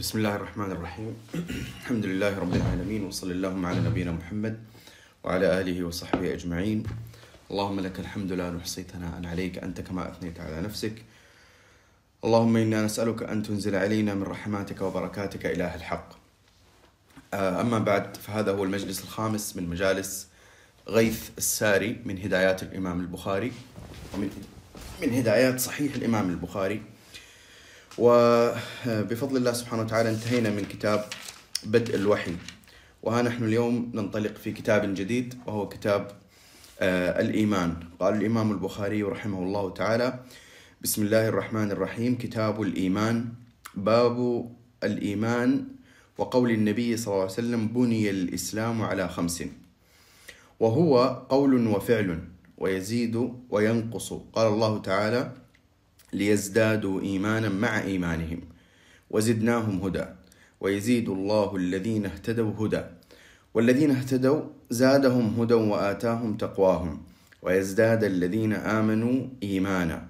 بسم الله الرحمن الرحيم. الحمد لله رب العالمين وصلى اللهم على نبينا محمد وعلى آله وصحبه أجمعين. اللهم لك الحمد لا نحصي ثناء عليك أنت كما أثنيت على نفسك. اللهم إنا نسألك أن تنزل علينا من رحماتك وبركاتك إله الحق. آه، أما بعد فهذا هو المجلس الخامس من مجالس غيث الساري من هدايات الإمام البخاري ومن من هدايات صحيح الإمام البخاري. وبفضل الله سبحانه وتعالى انتهينا من كتاب بدء الوحي. وها نحن اليوم ننطلق في كتاب جديد وهو كتاب آه، الإيمان. قال الإمام البخاري رحمه الله تعالى بسم الله الرحمن الرحيم كتاب الإيمان. باب الإيمان وقول النبي صلى الله عليه وسلم بني الإسلام على خمس. وهو قول وفعل ويزيد وينقص. قال الله تعالى ليزدادوا إيمانا مع إيمانهم. وزدناهم هدى. ويزيد الله الذين اهتدوا هدى. والذين اهتدوا زادهم هدى وآتاهم تقواهم. ويزداد الذين آمنوا إيمانا.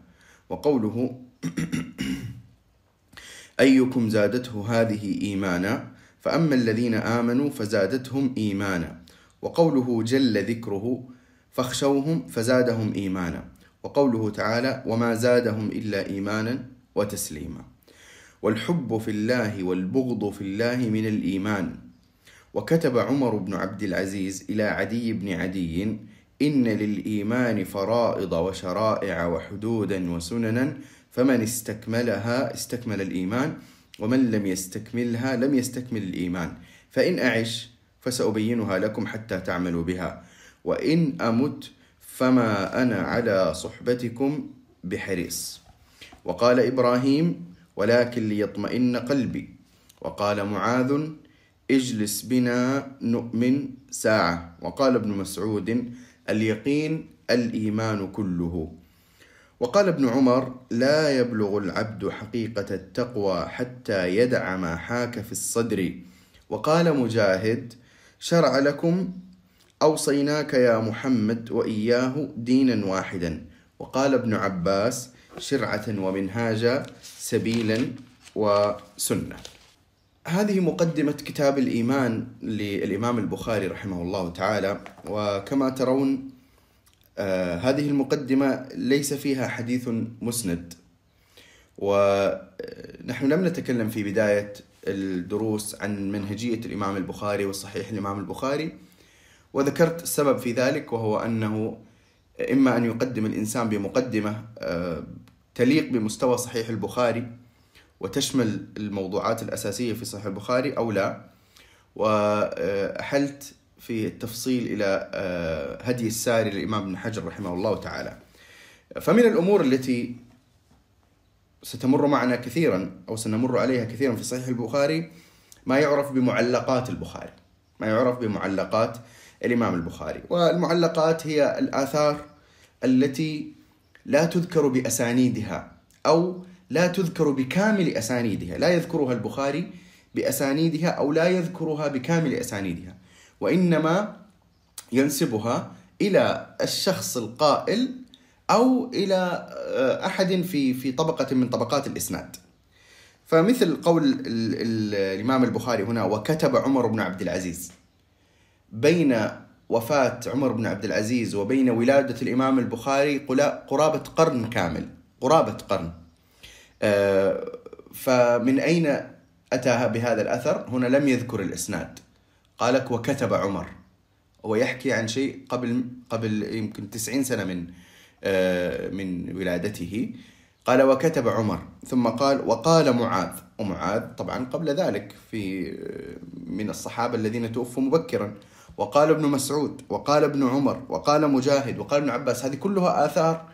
وقوله أيكم زادته هذه إيمانا؟ فأما الذين آمنوا فزادتهم إيمانا. وقوله جل ذكره فاخشوهم فزادهم إيمانا. وقوله تعالى وما زادهم الا ايمانا وتسليما. والحب في الله والبغض في الله من الايمان. وكتب عمر بن عبد العزيز إلى عدي بن عدي ان للايمان فرائض وشرائع وحدودا وسننا فمن استكملها استكمل الايمان ومن لم يستكملها لم يستكمل الايمان. فان اعش فسابينها لكم حتى تعملوا بها. وان امت فما أنا على صحبتكم بحريص. وقال إبراهيم ولكن ليطمئن قلبي. وقال معاذ اجلس بنا نؤمن ساعة. وقال ابن مسعود اليقين الإيمان كله. وقال ابن عمر لا يبلغ العبد حقيقة التقوى حتى يدع ما حاك في الصدر. وقال مجاهد شرع لكم أوصيناك يا محمد وإياه دينا واحدا. وقال ابن عباس شرعة ومنهاجا سبيلا وسنة. هذه مقدمة كتاب الإيمان للإمام البخاري رحمه الله تعالى. وكما ترون آه هذه المقدمة ليس فيها حديث مسند. ونحن لم نتكلم في بداية الدروس عن منهجية الإمام البخاري والصحيح الإمام البخاري. وذكرت السبب في ذلك وهو أنه إما أن يقدم الإنسان بمقدمة آه، تليق بمستوى صحيح البخاري وتشمل الموضوعات الأساسية في صحيح البخاري أو لا وأحلت في التفصيل إلى آه، هدي الساري للإمام ابن حجر رحمه الله تعالى. فمن الأمور التي ستمر معنا كثيرا أو سنمر عليها كثيرا في صحيح البخاري ما يعرف بمعلقات البخاري. ما يعرف بمعلقات الإمام البخاري. والمعلقات هي الآثار التي لا تذكر بأسانيدها أو لا تذكر بكامل أسانيدها. لا يذكرها البخاري بأسانيدها أو لا يذكرها بكامل أسانيدها. وإنما ينسبها إلى الشخص القائل أو إلى أحد في في طبقة من طبقات الإسناد. فمثل قول الإمام البخاري هنا وكتب عمر بن عبد العزيز. بين وفاة عمر بن عبد العزيز وبين ولادة الإمام البخاري قرابة قرن كامل قرابة قرن. آه، فمن أين أتى بهذا الأثر؟ هنا لم يذكر الإسناد. قالك وكتب عمر. هو يحكي عن شيء قبل قبل يمكن تسعين سنة من آه، من ولادته. قال وكتب عمر. ثم قال وقال معاذ. ومعاذ طبعا قبل ذلك في آه، من الصحابة الذين توفوا مبكرا. وقال ابن مسعود وقال ابن عمر وقال مجاهد وقال ابن عباس هذه كلها آثار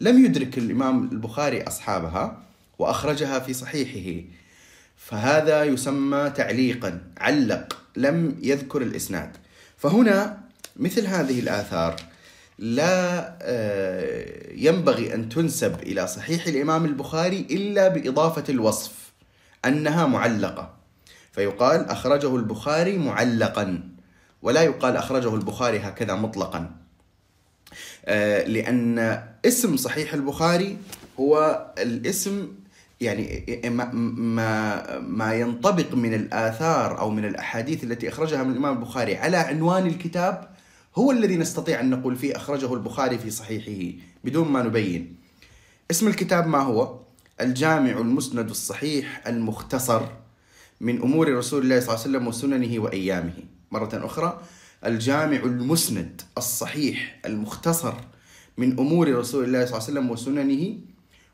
لم يدرك الإمام البخاري أصحابها وأخرجها في صحيحه. فهذا يسمى تعليقا علق لم يذكر الإسناد. فهنا مثل هذه الآثار لا آه، ينبغي أن تنسب إلى صحيح الإمام البخاري إلا بإضافة الوصف أنها معلقة. فيقال أخرجه البخاري معلقا. ولا يقال أخرجه البخاري هكذا مطلقا آه، لأن اسم صحيح البخاري هو الاسم يعني ما ما ما ينطبق من الآثار أو من الأحاديث التي أخرجها من الإمام البخاري على عنوان الكتاب هو الذي نستطيع أن نقول فيه أخرجه البخاري في صحيحه بدون ما نبين. اسم الكتاب ما هو؟ الجامع المسند الصحيح المختصر من أمور رسول الله صلى الله عليه وسلم وسننه وأيامه. مرة أخرى الجامع المسند الصحيح المختصر من أمور رسول الله صلى الله عليه وسلم وسننه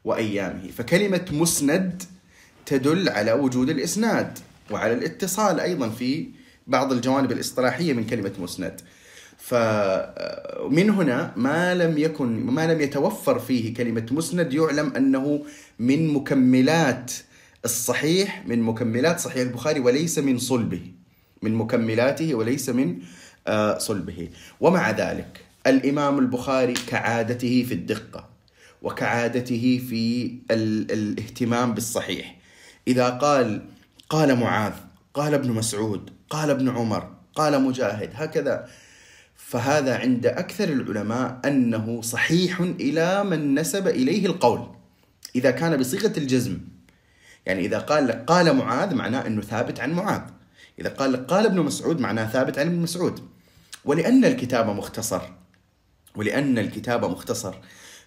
وأيامه. فكلمة مسند تدل على وجود الإسناد وعلى الاتصال أيضا في بعض الجوانب الاصطلاحية من كلمة مسند. فمن هنا ما لم يكن ما لم يتوفر فيه كلمة مسند يعلم أنه من مكملات الصحيح من مكملات صحيح البخاري وليس من صلبه. من مكملاته وليس من آه، صلبه. ومع ذلك الإمام البخاري كعادته في الدقة وكعادته في الاهتمام بالصحيح. إذا قال قال معاذ قال ابن مسعود قال ابن عمر قال مجاهد هكذا. فهذا عند أكثر العلماء أنه صحيح إلى من نسب إليه القول إذا كان بصيغة الجزم. يعني إذا قال لك قال معاذ معناه أنه ثابت عن معاذ. إذا قال لك قال ابن مسعود معناه ثابت عن ابن مسعود. ولأن الكتاب مختصر. ولأن الكتاب مختصر.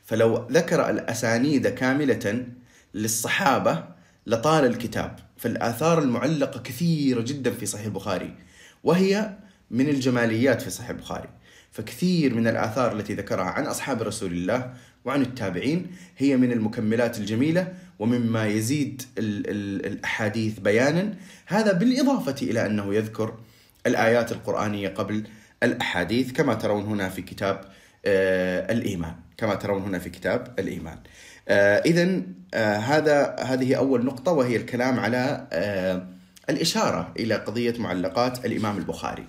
فلو ذكر الأسانيد كاملة للصحابة لطال الكتاب. فالآثار المعلقة كثيره جدا في صحيح البخاري. وهي من الجماليات في صحيح البخاري. فكثير من الآثار التي ذكرها عن أصحاب رسول الله وعن التابعين هي من المكملات الجميلة ومما يزيد ال ال الأحاديث بيانا. هذا بالإضافة إلى أنه يذكر الآيات القرآنية قبل الأحاديث كما ترون هنا في كتاب آه الإيمان. كما ترون هنا في كتاب الإيمان. آه إذا آه هذا هذه أول نقطة وهي الكلام على الإشارة إلى قضية معلقات الإمام البخاري.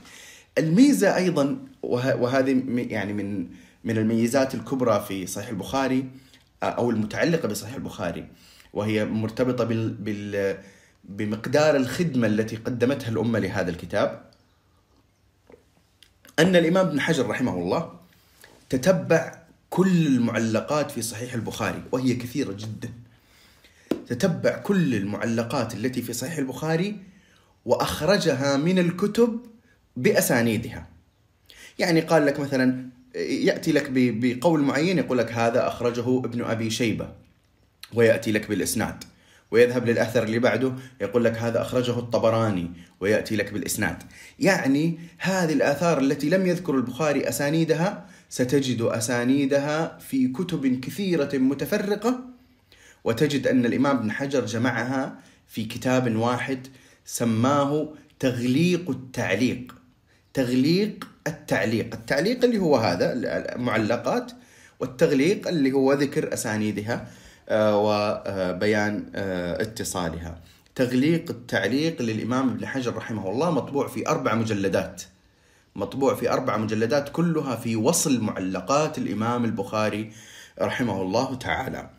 الميزة أيضا وهذه يعني من من الميزات الكبرى في صحيح البخاري أو المتعلقة بصحيح البخاري وهي مرتبطة بال, بال بمقدار الخدمة التي قدمتها الأمة لهذا الكتاب. أن الإمام ابن حجر رحمه الله تتبع كل المعلقات في صحيح البخاري وهي كثيرة جدا. تتبع كل المعلقات التي في صحيح البخاري وأخرجها من الكتب بأسانيدها. يعني قال لك مثلا يأتي لك بقول معين يقول لك هذا أخرجه ابن أبي شيبة. ويأتي لك بالإسناد. ويذهب للأثر اللي بعده يقول لك هذا أخرجه الطبراني ويأتي لك بالإسناد. يعني هذه الآثار التي لم يذكر البخاري أسانيدها ستجد أسانيدها في كتب كثيرة متفرقة. وتجد أن الإمام ابن حجر جمعها في كتاب واحد سماه تغليق التعليق. تغليق التعليق. التعليق اللي هو هذا المعلقات والتغليق اللي هو ذكر أسانيدها. وبيان آه، اتصالها. تغليق التعليق للإمام ابن حجر رحمه الله مطبوع في أربع مجلدات. مطبوع في أربع مجلدات كلها في وصل معلقات الإمام البخاري رحمه الله تعالى.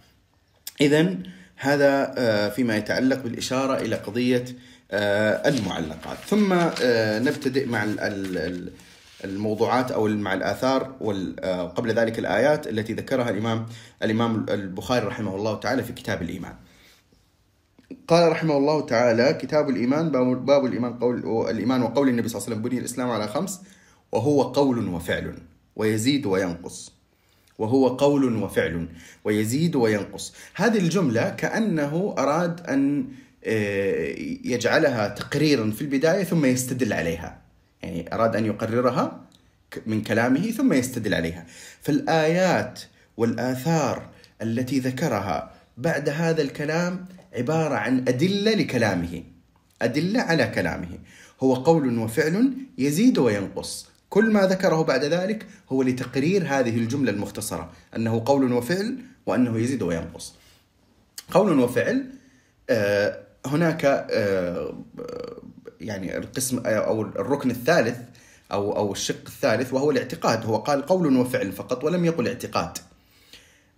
إذا هذا آه، فيما يتعلق بالإشارة إلى قضية آه، المعلقات. ثم نبتدئ مع الموضوعات أو مع الآثار وقبل آه، ذلك الآيات التي ذكرها الامام الإمام البخاري رحمه الله تعالى في كتاب الإيمان. قال رحمه الله تعالى كتاب الإيمان باب الإيمان قول الإيمان وقول النبي صلى الله عليه وسلم بني الإسلام على خمس وهو قول وفعل ويزيد وينقص. وهو قول وفعل ويزيد وينقص. هذه الجملة كأنه أراد أن آه، يجعلها تقريرا في البداية ثم يستدل عليها يعني أراد أن يقررها من كلامه ثم يستدل عليها. فالآيات والآثار التي ذكرها بعد هذا الكلام عبارة عن أدلة لكلامه. أدلة على كلامه. هو قول وفعل يزيد وينقص. كل ما ذكره بعد ذلك هو لتقرير هذه الجملة المختصرة أنه قول وفعل وأنه يزيد وينقص. قول وفعل آه هناك آه، يعني القسم أو الركن الثالث أو أو الشق الثالث وهو الاعتقاد. هو قال قول وفعل فقط ولم يقل اعتقاد.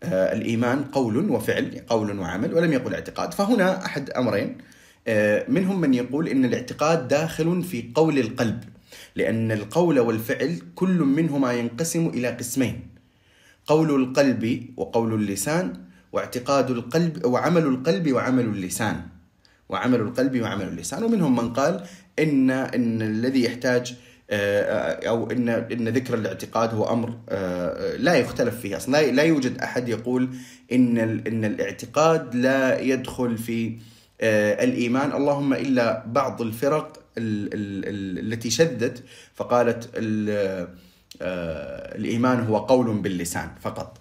آه، الإيمان قول وفعل قول وعمل ولم يقل اعتقاد. فهنا أحد أمرين. آه، منهم من يقول إن الاعتقاد داخل في قول القلب لأن القول والفعل كل منهما ينقسم إلى قسمين. قول القلب وقول اللسان واعتقاد القلب وعمل القلب وعمل اللسان. وعمل القلب وعمل اللسان. ومنهم من قال ان إن الذي يحتاج آه، أو ان إن ذكر الاعتقاد هو أمر آه، لا يختلف فيه. أصلا لا يوجد أحد يقول إن إن الاعتقاد لا يدخل في آه، الإيمان. اللهم إلا بعض الفرق التي شدت فقالت الإيمان هو قول باللسان فقط.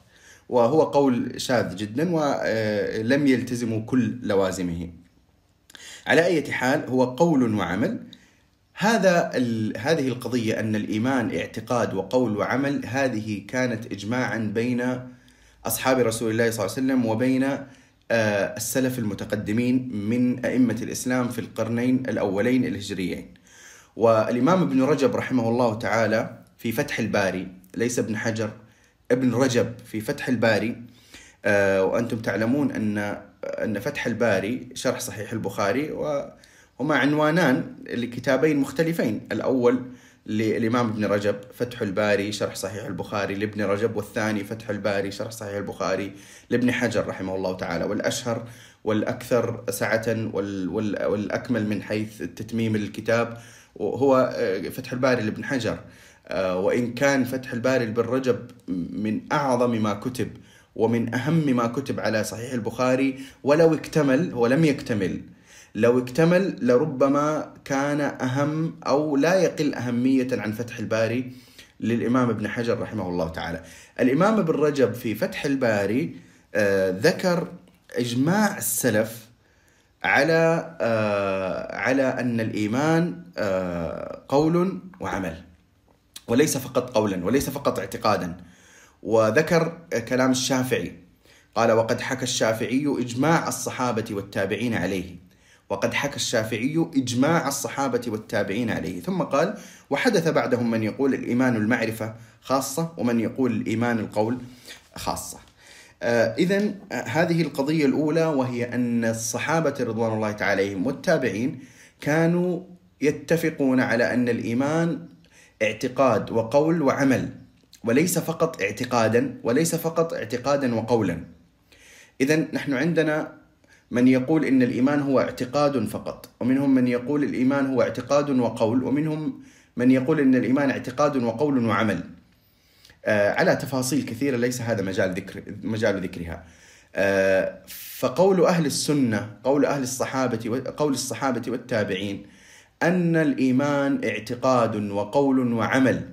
وهو قول شاذ جدا ولم يلتزموا كل لوازمه. على أي حال هو قول وعمل. هذا هذه القضية أن الإيمان اعتقاد وقول وعمل هذه كانت إجماعا بين أصحاب رسول الله صلى الله عليه وسلم وبين آه، السلف المتقدمين من أئمة الإسلام في القرنين الأولين الهجريين. والإمام ابن رجب رحمه الله تعالى في فتح الباري ليس ابن حجر ابن رجب في فتح الباري آه، وأنتم تعلمون أن أن فتح الباري شرح صحيح البخاري و هما عنوانان لكتابين مختلفين. الأول للإمام ابن رجب فتح الباري شرح صحيح البخاري لابن رجب والثاني فتح الباري شرح صحيح البخاري لابن حجر رحمه الله تعالى. والأشهر والأكثر سعة والأكمل من حيث تتميم الكتاب هو آه، فتح الباري لابن حجر. آه، وإن كان فتح الباري لابن رجب من أعظم ما كتب ومن أهم ما كتب على صحيح البخاري ولو اكتمل هو لم يكتمل. لو اكتمل لربما كان أهم أو لا يقل أهمية عن فتح الباري للإمام ابن حجر رحمه الله تعالى. الإمام ابن رجب في فتح الباري آه ذكر إجماع السلف على آه على أن الإيمان آه قول وعمل. وليس فقط قولا وليس فقط اعتقادا. وذكر كلام الشافعي. قال وقد حكى الشافعي إجماع الصحابة والتابعين عليه. وقد حكى الشافعي إجماع الصحابة والتابعين عليه. ثم قال وحدث بعدهم من يقول الإيمان المعرفة خاصة ومن يقول الإيمان القول خاصة. آه إذا آه هذه القضية الأولى وهي أن الصحابة رضوان الله تعالى عليهم والتابعين كانوا يتفقون على أن الإيمان اعتقاد وقول وعمل. وليس فقط اعتقادا وليس فقط اعتقادا وقولا. إذا نحن عندنا من يقول إن الإيمان هو اعتقاد فقط ومنهم من يقول الإيمان هو اعتقاد وقول ومنهم من يقول إن الإيمان اعتقاد وقول وعمل. آه على تفاصيل كثيرة ليس هذا مجال ذكر مجال ذكرها. آه فقول أهل السنة قول أهل الصحابة قول الصحابة والتابعين أن الإيمان اعتقاد وقول وعمل.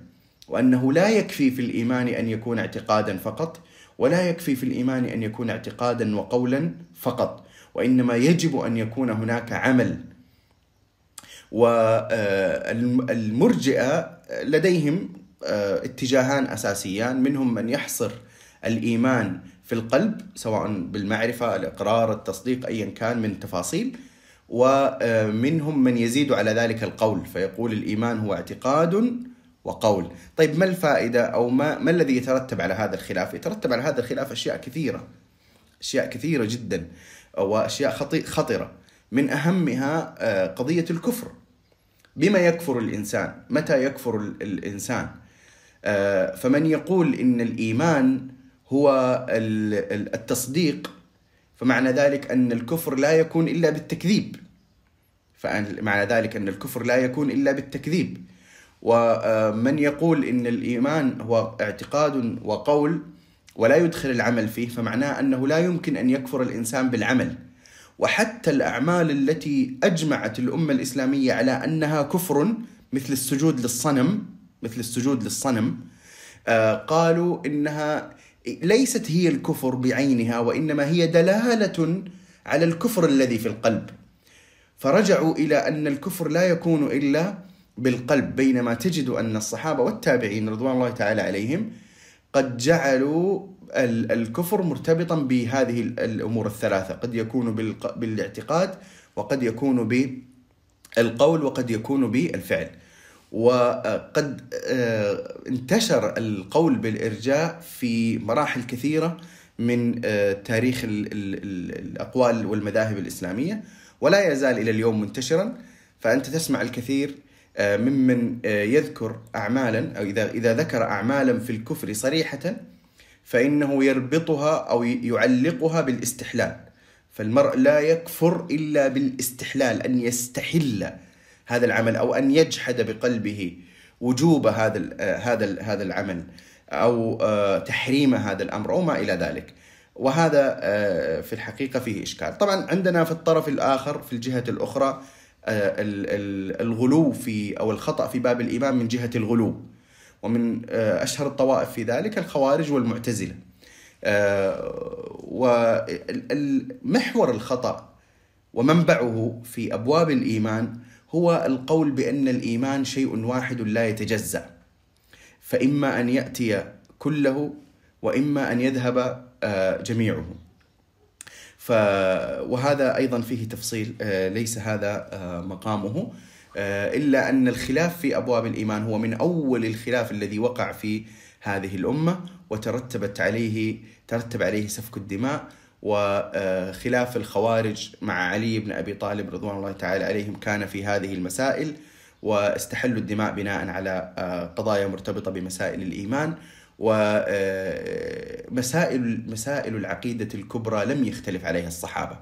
وأنه لا يكفي في الإيمان أن يكون اعتقادا فقط ولا يكفي في الإيمان أن يكون اعتقادا وقولا فقط وإنما يجب أن يكون هناك عمل. والمرجئة لديهم آه، اتجاهان أساسيان منهم من يحصر الإيمان في القلب سواء بالمعرفة الإقرار التصديق أيا كان من تفاصيل. ومنهم من يزيد على ذلك القول فيقول الإيمان هو اعتقاد وقول. طيب ما الفائدة أو ما, ما الذي يترتب على هذا الخلاف؟ يترتب على هذا الخلاف أشياء كثيرة أشياء كثيرة جدا وأشياء خطرة. من أهمها آه، قضية الكفر. بما يكفر الإنسان؟ متى يكفر الإنسان؟ آه، فمن يقول إن الإيمان هو التصديق فمعنى ذلك أن الكفر لا يكون إلا بالتكذيب. فمعنى ذلك أن الكفر لا يكون إلا بالتكذيب. ومن يقول إن الإيمان هو اعتقاد وقول ولا يدخل العمل فيه فمعناه أنه لا يمكن أن يكفر الإنسان بالعمل. وحتى الأعمال التي أجمعت الأمة الإسلامية على أنها كفر مثل السجود للصنم مثل السجود للصنم آه قالوا إنها ليست هي الكفر بعينها وإنما هي دلالة على الكفر الذي في القلب. فرجعوا إلى أن الكفر لا يكون إلا بالقلب بينما تجد أن الصحابة والتابعين رضوان الله تعالى عليهم قد جعلوا الكفر مرتبطا بهذه الأمور الثلاثة، قد يكون بالاعتقاد وقد يكون بالقول وقد يكون بالفعل. وقد آه، انتشر القول بالإرجاء في مراحل كثيرة من آه، تاريخ الأقوال والمذاهب الإسلامية ولا يزال إلى اليوم منتشرا فأنت تسمع الكثير ممن آه، يذكر أعمالا أو إذا إذا ذكر أعمالا في الكفر صريحة فإنه يربطها أو يعلقها بالاستحلال. فالمرء لا يكفر إلا بالاستحلال أن يستحل هذا العمل أو أن يجحد بقلبه وجوب هذا هذا هذا العمل أو آه، تحريم هذا الأمر أو ما إلى ذلك. وهذا آه، في الحقيقة فيه إشكال. طبعا عندنا في الطرف الآخر في الجهة الأخرى آه، الغلو في أو الخطأ في باب الإيمان من جهة الغلو. ومن أشهر الطوائف في ذلك الخوارج والمعتزلة. ومحور الخطأ ومنبعه في أبواب الإيمان هو القول بأن الإيمان شيء واحد لا يتجزأ. فإما أن يأتي كله وإما أن يذهب آه، جميعه. وهذا أيضا فيه تفصيل آه، ليس هذا آه، مقامه إلا أن الخلاف في أبواب الإيمان هو من أول الخلاف الذي وقع في هذه الأمة وترتبت عليه ترتب عليه سفك الدماء وخلاف الخوارج مع علي بن أبي طالب رضوان الله تعالى عليهم كان في هذه المسائل واستحلوا الدماء بناء على قضايا مرتبطة بمسائل الإيمان. ومسائل مسائل العقيدة الكبرى لم يختلف عليها الصحابة.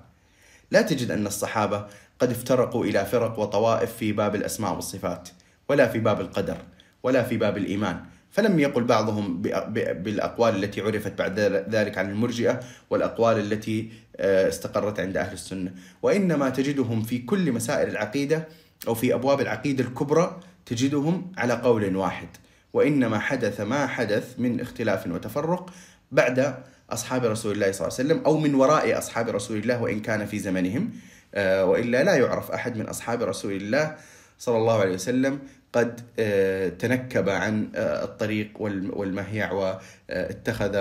لا تجد أن الصحابة قد افترقوا إلى فرق وطوائف في باب الأسماء والصفات ولا في باب القدر ولا في باب الإيمان. فلم يقل بعضهم بالأقوال التي عرفت بعد ذلك عن المرجئة والأقوال التي آه، استقرت عند أهل السنة وإنما تجدهم في كل مسائل العقيدة أو في أبواب العقيدة الكبرى تجدهم على قول واحد وإنما حدث ما حدث من اختلاف وتفرق بعد أصحاب رسول الله صلى الله عليه وسلم أو من وراء أصحاب رسول الله وإن كان في زمنهم آه، وإلا لا يعرف أحد من أصحاب رسول الله صلى الله عليه وسلم قد آه، تنكب عن آه، الطريق والمهيع واتخذ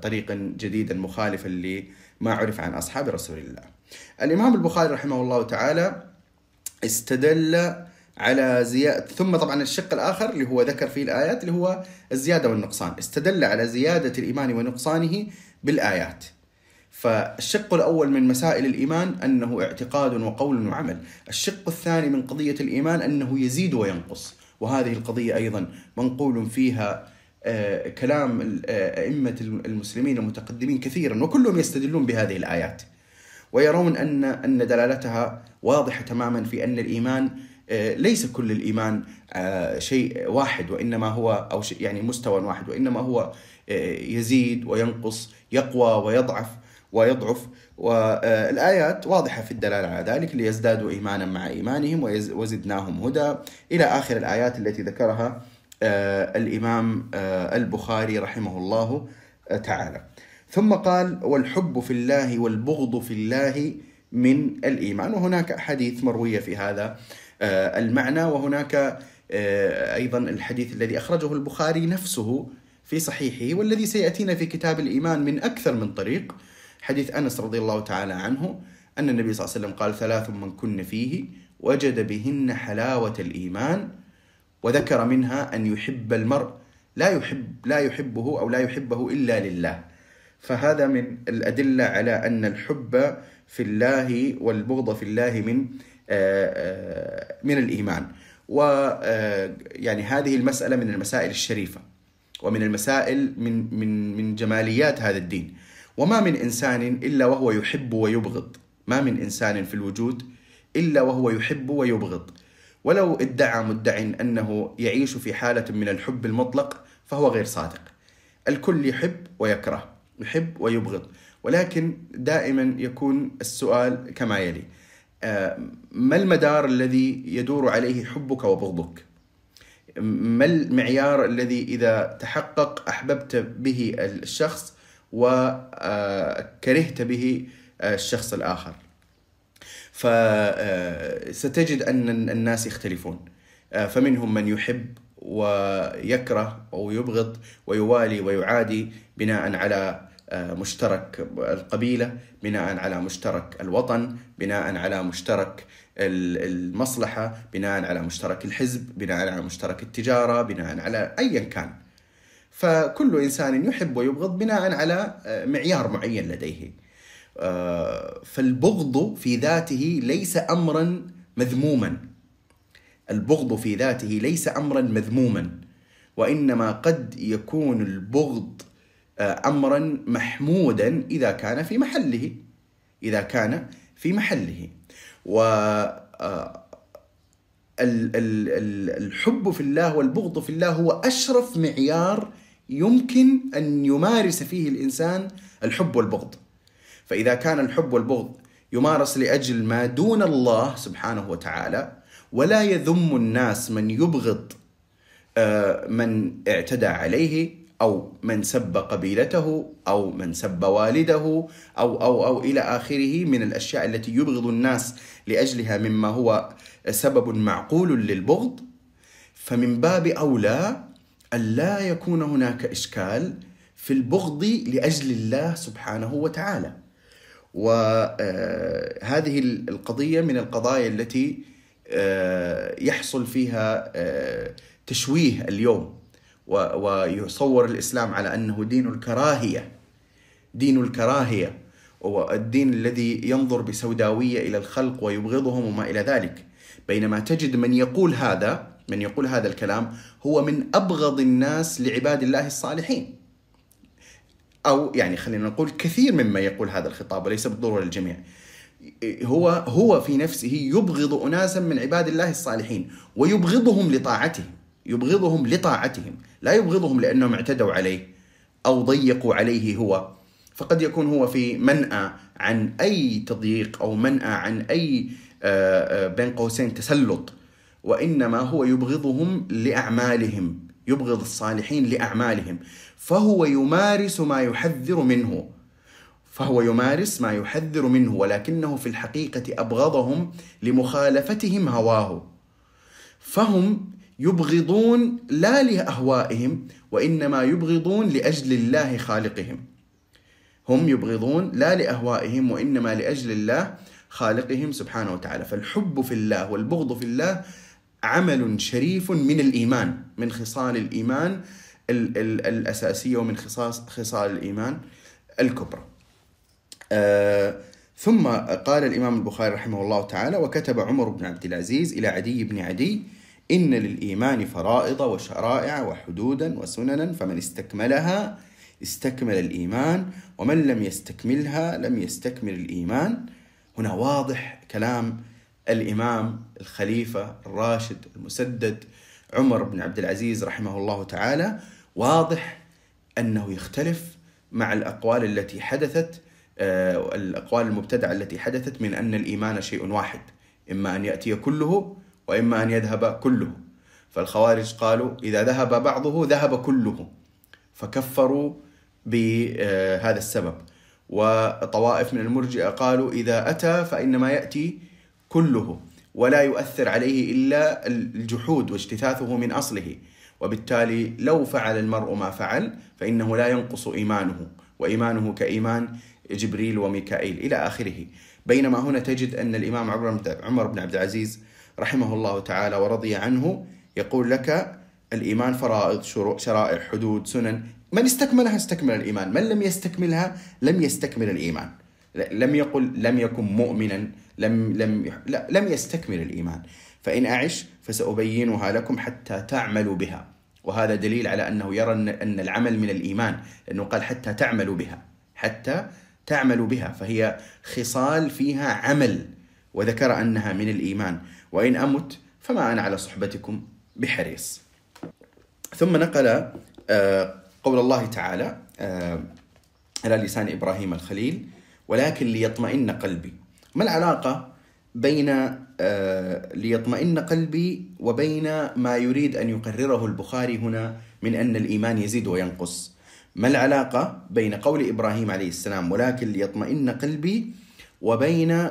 طريقا جديدا مخالفا لما عرف عن أصحاب رسول الله. الإمام البخاري رحمه الله تعالى استدل على زيادة ثم طبعا الشق الآخر اللي هو ذكر فيه الآيات اللي هو الزيادة والنقصان. استدل على زيادة الإيمان ونقصانه بالآيات. فالشق الأول من مسائل الإيمان أنه اعتقاد وقول وعمل. الشق الثاني من قضية الإيمان أنه يزيد وينقص. وهذه القضية أيضا منقول فيها آه، كلام آه، أئمة المسلمين المتقدمين كثيرا وكلهم يستدلون بهذه الآيات. ويرون أن أن دلالتها واضحة تماما في أن الإيمان ليس كل الإيمان شيء واحد وإنما هو أو يعني مستوى واحد وإنما هو يزيد وينقص يقوى ويضعف ويضعف. والآيات واضحة في الدلالة على ذلك ليزدادوا إيمانا مع إيمانهم وزدناهم هدى. إلى آخر الآيات التي ذكرها آه، الإمام آه، البخاري رحمه الله آه، تعالى. ثم قال والحب في الله والبغض في الله من الإيمان. وهناك أحاديث مروية في هذا. المعنى وهناك أيضا الحديث الذي أخرجه البخاري نفسه في صحيحه والذي سيأتينا في كتاب الإيمان من أكثر من طريق حديث أنس رضي الله تعالى عنه أن النبي صلى الله عليه وسلم قال ثلاث من كن فيه وجد بهن حلاوة الإيمان وذكر منها أن يحب المرء لا يحب لا يحبه أو لا يحبه إلا لله. فهذا من الأدلة على أن الحب في الله والبغض في الله من آه، آه، من الإيمان. و آه، هذه المسألة من المسائل الشريفة ومن المسائل من من من جماليات هذا الدين. وما من إنسان إلا وهو يحب ويبغض. ما من إنسان في الوجود إلا وهو يحب ويبغض. ولو ادعى مدع أنه يعيش في حالة من الحب المطلق فهو غير صادق. الكل يحب ويكره يحب ويبغض. ولكن دائما يكون السؤال كما يلي. آه، ما المدار الذي يدور عليه حبك وبغضك؟ ما المعيار الذي إذا تحقق أحببت به الشخص وكرهت به الشخص الآخر؟ فستجد أن الناس يختلفون. فمنهم من يحب ويكره أو يبغض ويوالي ويعادي بناء على مشترك القبيلة بناء على مشترك الوطن بناء على مشترك المصلحة بناء على مشترك الحزب بناء على مشترك التجارة بناء على أيا كان فكل إنسان يحب ويبغض بناء على آه، معيار معين لديه. آه، فالبغض في ذاته ليس امرا مذموما. البغض في ذاته ليس امرا مذموما وإنما قد يكون البغض امرا محمودا إذا كان في محله إذا كان في محله و الحب في الله والبغض في الله هو أشرف معيار يمكن أن يمارس فيه الإنسان الحب والبغض. فإذا كان الحب والبغض يمارس لأجل ما دون الله سبحانه وتعالى ولا يذم الناس من يبغض آه، من اعتدى عليه أو من سب قبيلته أو من سب والده أو أو أو إلى آخره من الأشياء التي يبغض الناس لأجلها مما هو سبب معقول للبغض. فمن باب أولى ألا يكون هناك إشكال في البغض لأجل الله سبحانه وتعالى. وهذه القضية من القضايا التي آه، يحصل فيها آه، تشويه اليوم. ويصور الإسلام على أنه دين الكراهية دين الكراهية والدين الذي ينظر بسوداوية إلى الخلق ويبغضهم وما إلى ذلك بينما تجد من يقول هذا من يقول هذا الكلام هو من أبغض الناس لعباد الله الصالحين. أو يعني خلينا نقول كثير مما يقول هذا الخطاب وليس بالضرورة للجميع. هو هو في نفسه يبغض اناسا من عباد الله الصالحين ويبغضهم لطاعته، يبغضهم لطاعتهم، لا يبغضهم لأنهم اعتدوا عليه أو ضيقوا عليه هو. فقد يكون هو في منأى عن أي تضييق أو منأى عن أي آه، آه، بين قوسين تسلط. وإنما هو يبغضهم لأعمالهم يبغض الصالحين لأعمالهم. فهو يمارس ما يحذر منه. فهو يمارس ما يحذر منه ولكنه في الحقيقة أبغضهم لمخالفتهم هواه. فهم يبغضون لا لأهوائهم وإنما يبغضون لأجل الله خالقهم هم يبغضون لا لأهوائهم وإنما لأجل الله خالقهم سبحانه وتعالى فالحب في الله والبغض في الله عمل شريف من الإيمان من خصال الإيمان ال ال الأساسية ومن خصاص خصال الإيمان الكبرى. آه ثم قال الإمام البخاري رحمه الله تعالى وكتب عمر بن عبد العزيز إلى عدي بن عدي إن للإيمان فرائض وشرائع وحدودا وسننا فمن استكملها استكمل الإيمان ومن لم يستكملها لم يستكمل الإيمان. هنا واضح كلام الإمام الخليفة الراشد المسدد عمر بن عبد العزيز رحمه الله تعالى واضح أنه يختلف مع الأقوال التي حدثت آه، الأقوال المبتدعة التي حدثت من أن الإيمان شيء واحد إما أن يأتي كله وإما أن يذهب كله. فالخوارج قالوا إذا ذهب بعضه ذهب كله. فكفروا بهذا السبب. وطوائف من المرجئة قالوا إذا أتى فإنما يأتي كله ولا يؤثر عليه إلا الجحود واجتثاثه من أصله. وبالتالي لو فعل المرء ما فعل فإنه لا ينقص إيمانه وإيمانه كإيمان جبريل وميكائيل إلى آخره. بينما هنا تجد أن الإمام عمر بن عبد العزيز رحمه الله تعالى ورضي عنه يقول لك الإيمان فرائض شرائع حدود سنن. من استكملها؟ استكمل الإيمان. من لم يستكملها؟ لم يستكمل الإيمان. لم يقل لم يكن مؤمنا لم لم لا لم يستكمل الإيمان. فإن أعش فسأبينها لكم حتى تعملوا بها. وهذا دليل على أنه يرى أن العمل من الإيمان لأنه قال حتى تعملوا بها. حتى تعملوا بها. فهي خصال فيها عمل. وذكر أنها من الإيمان. وإن أمت فما أنا على صحبتكم بحريص. ثم نقل آه، قول الله تعالى آه، على لسان إبراهيم الخليل ولكن ليطمئن قلبي. ما العلاقة بين آه، ليطمئن قلبي وبين ما يريد أن يقرره البخاري هنا من أن الإيمان يزيد وينقص؟ ما العلاقة بين قول إبراهيم عليه السلام ولكن ليطمئن قلبي وبين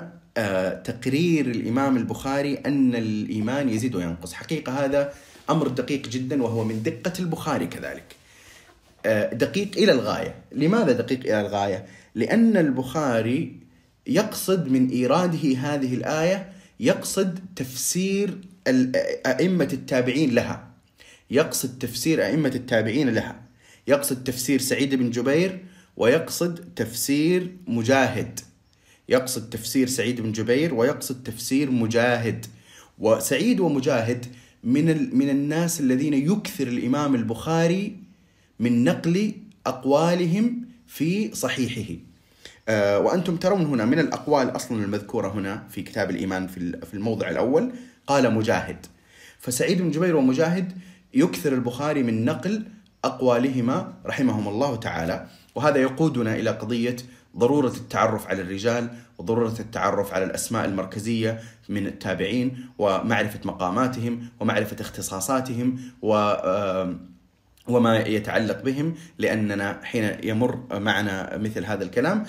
تقرير الإمام البخاري أن الإيمان يزيد وينقص. حقيقة هذا أمر دقيق جدا وهو من دقة البخاري كذلك. آه، دقيق إلى الغاية. لماذا دقيق إلى الغاية؟ لأن البخاري يقصد من إيراده هذه الآية يقصد تفسير أئمة التابعين لها. يقصد تفسير أئمة التابعين لها. يقصد تفسير سعيد بن جبير ويقصد تفسير مجاهد. يقصد تفسير سعيد بن جبير ويقصد تفسير مجاهد. وسعيد ومجاهد من من الناس الذين يكثر الإمام البخاري من نقل أقوالهم في صحيحه. آه، وأنتم ترون هنا من الأقوال أصلا المذكورة هنا في كتاب الإيمان في الموضع الأول. قال مجاهد. فسعيد بن جبير ومجاهد يكثر البخاري من نقل أقوالهما رحمهم الله تعالى. وهذا يقودنا إلى قضية ضرورة التعرف على الرجال وضرورة التعرف على الأسماء المركزية من التابعين ومعرفة مقاماتهم ومعرفة اختصاصاتهم و وما يتعلق بهم لأننا حين يمر معنا مثل هذا الكلام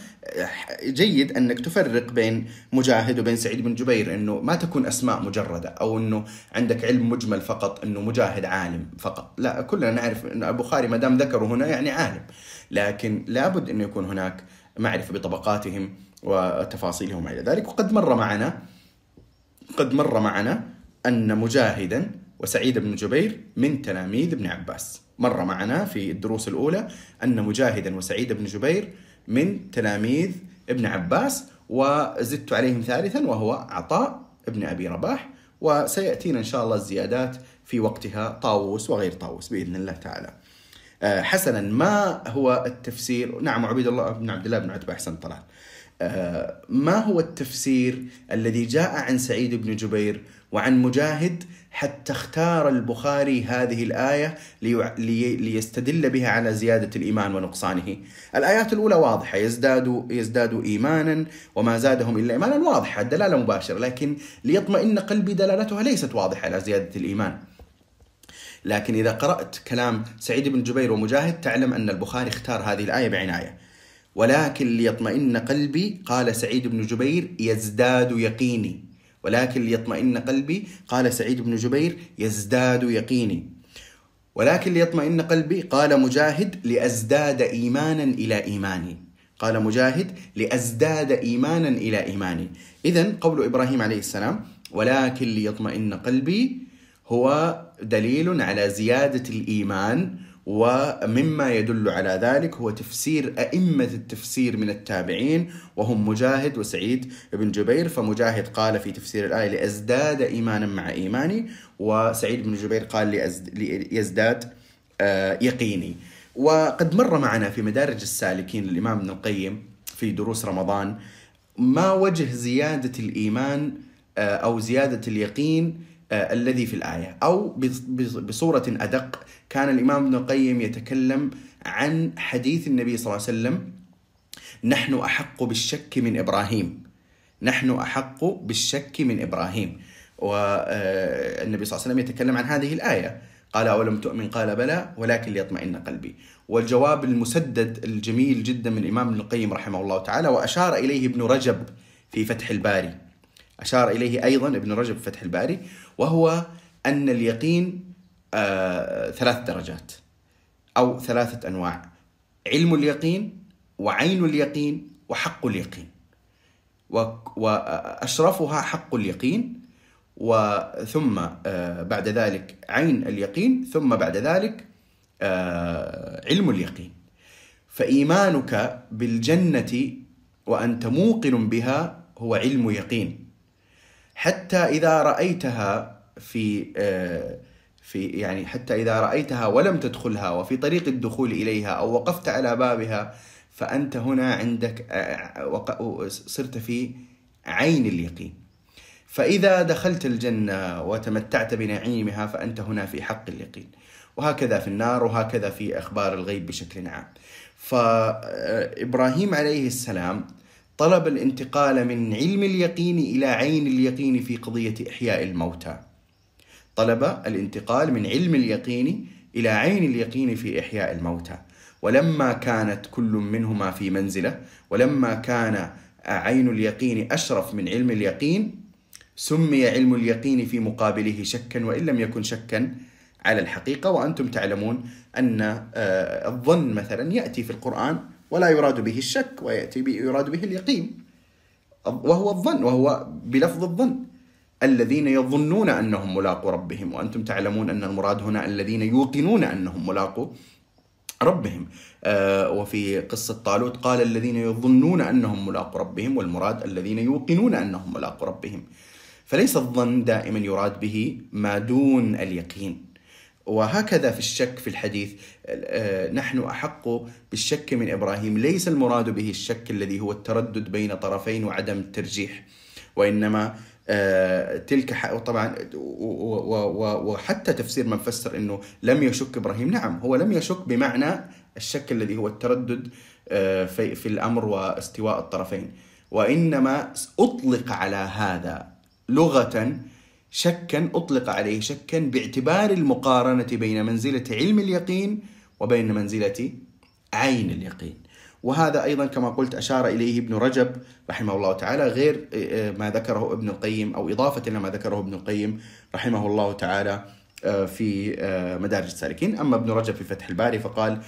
جيد أنك تفرق بين مجاهد وبين سعيد بن جبير إنه ما تكون أسماء مجردة أو إنه عندك علم مجمل فقط إنه مجاهد عالم فقط. لا كلنا نعرف إن البخاري ما دام ذكره هنا يعني عالم. لكن لابد إنه يكون هناك معرفة بطبقاتهم وتفاصيلهم وما إلى ذلك. وقد مر معنا قد مر معنا أن مجاهدا وسعيد بن جبير من تلاميذ ابن عباس. مر معنا في الدروس الأولى أن مجاهدا وسعيد بن جبير من تلاميذ ابن عباس وزدت عليهم ثالثا وهو عطاء ابن أبي رباح. وسيأتينا إن شاء الله الزيادات في وقتها طاووس وغير طاووس بإذن الله تعالى. حسنا ما هو التفسير نعم عبيد الله بن عبد الله بن عتبة أحسن طلال آه، ما هو التفسير الذي جاء عن سعيد بن جبير وعن مجاهد حتى اختار البخاري هذه الآية لي ليستدل بها على زيادة الإيمان ونقصانه؟ الآيات الأولى واضحة يزداد يزداد إيمانا وما زادهم إلا إيمانا واضحة الدلالة مباشرة لكن ليطمئن قلبي دلالتها ليست واضحة على زيادة الإيمان. لكن إذا قرأت كلام سعيد بن جبير ومجاهد تعلم أن البخاري اختار هذه الآية بعناية. ولكن ليطمئن قلبي قال سعيد بن جبير يزداد يقيني. ولكن ليطمئن قلبي قال سعيد بن جبير يزداد يقيني. ولكن ليطمئن قلبي قال مجاهد لأزداد إيمانا إلى إيماني. قال مجاهد لأزداد إيمانا إلى إيماني. إذا قول إبراهيم عليه السلام ولكن ليطمئن قلبي هو دليل على زيادة الإيمان ومما يدل على ذلك هو تفسير أئمة التفسير من التابعين وهم مجاهد وسعيد بن جبير. فمجاهد قال في تفسير الآية لأزداد إيمانا مع إيماني وسعيد بن جبير قال ليزداد آه، يقيني. وقد مر معنا في مدارج السالكين للإمام ابن القيم في دروس رمضان ما وجه زيادة الإيمان آه، أو زيادة اليقين الذي في الآية. أو بصورة أدق كان الإمام ابن القيم يتكلم عن حديث النبي صلى الله عليه وسلم نحن أحق بالشك من إبراهيم. نحن أحق بالشك من إبراهيم. والنبي صلى الله عليه وسلم يتكلم عن هذه الآية. قال أولم تؤمن؟ قال بلى ولكن ليطمئن قلبي. والجواب المسدد الجميل جدا من الإمام ابن القيم رحمه الله تعالى وأشار إليه ابن رجب في فتح الباري. أشار إليه أيضا ابن رجب فتح الباري وهو أن اليقين آه ثلاث درجات أو ثلاثة أنواع علم اليقين وعين اليقين وحق اليقين. وأشرفها حق اليقين وثم آه بعد ذلك عين اليقين ثم بعد ذلك آه علم اليقين. فإيمانك بالجنة وأنت موقن بها هو علم يقين. حتى إذا رأيتها في آه في يعني حتى إذا رأيتها ولم تدخلها وفي طريق الدخول إليها أو وقفت على بابها فأنت هنا عندك آه، صرت في عين اليقين. فإذا دخلت الجنة وتمتعت بنعيمها فأنت هنا في حق اليقين. وهكذا في النار وهكذا في أخبار الغيب بشكل عام. فإبراهيم عليه السلام طلب الانتقال من علم اليقين إلى عين اليقين في قضية إحياء الموتى. طلب الانتقال من علم اليقين إلى عين اليقين في إحياء الموتى. ولما كانت كل منهما في منزلة ولما كان عين اليقين أشرف من علم اليقين سمي علم اليقين في مقابله شكا وإن لم يكن شكا على الحقيقة. وأنتم تعلمون أن آه، الظن مثلا يأتي في القرآن ولا يراد به الشك ويأتي يراد به اليقين. وهو الظن وهو بلفظ الظن. الذين يظنون أنهم ملاقو ربهم وأنتم تعلمون أن المراد هنا الذين يوقنون أنهم ملاقو ربهم. آه وفي قصة طالوت قال الذين يظنون أنهم ملاقو ربهم والمراد الذين يوقنون أنهم ملاقو ربهم. فليس الظن دائما يراد به ما دون اليقين. وهكذا في الشك في الحديث نحن أحق بالشك من إبراهيم. ليس المراد به الشك الذي هو التردد بين طرفين وعدم الترجيح وإنما تلك طبعا وحتى تفسير من فسر إنه لم يشك إبراهيم. نعم هو لم يشك بمعنى الشك الذي هو التردد في الأمر واستواء الطرفين. وإنما أطلق على هذا لغة شكا أطلق عليه شكا باعتبار المقارنة بين منزلة علم اليقين وبين منزلة عين اليقين. وهذا أيضا كما قلت أشار إليه ابن رجب رحمه الله تعالى غير ما ذكره ابن القيم أو إضافة إلى ما ذكره ابن القيم رحمه الله تعالى في مدارج السالكين. أما ابن رجب في فتح الباري فقال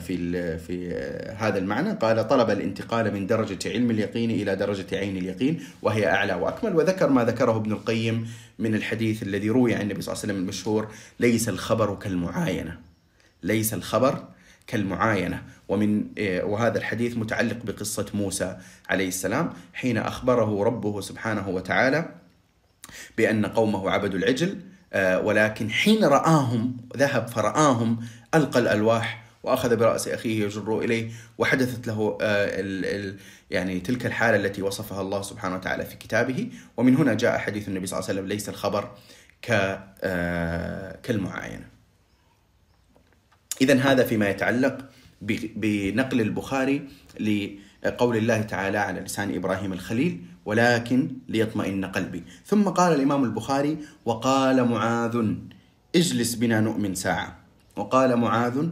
في في هذا المعنى. قال طلب الانتقال من درجة علم اليقين إلى درجة عين اليقين وهي أعلى وأكمل. وذكر ما ذكره ابن القيم من الحديث الذي روي عن النبي صلى الله عليه وسلم المشهور ليس الخبر كالمعاينة. ليس الخبر كالمعاينة. ومن وهذا الحديث متعلق بقصة موسى عليه السلام حين أخبره ربه سبحانه وتعالى بأن قومه عبدوا العجل ولكن حين رآهم ذهب فرآهم ألقى الألواح وأخذ برأس أخيه يجره إليه وحدثت له ال يعني تلك الحالة التي وصفها الله سبحانه وتعالى في كتابه. ومن هنا جاء حديث النبي صلى الله عليه وسلم ليس الخبر ك كالمعاينة. اذا هذا فيما يتعلق بنقل البخاري لقول الله تعالى على لسان إبراهيم الخليل ولكن ليطمئن قلبي. ثم قال الإمام البخاري وقال معاذ اجلس بنا نؤمن ساعة. وقال معاذ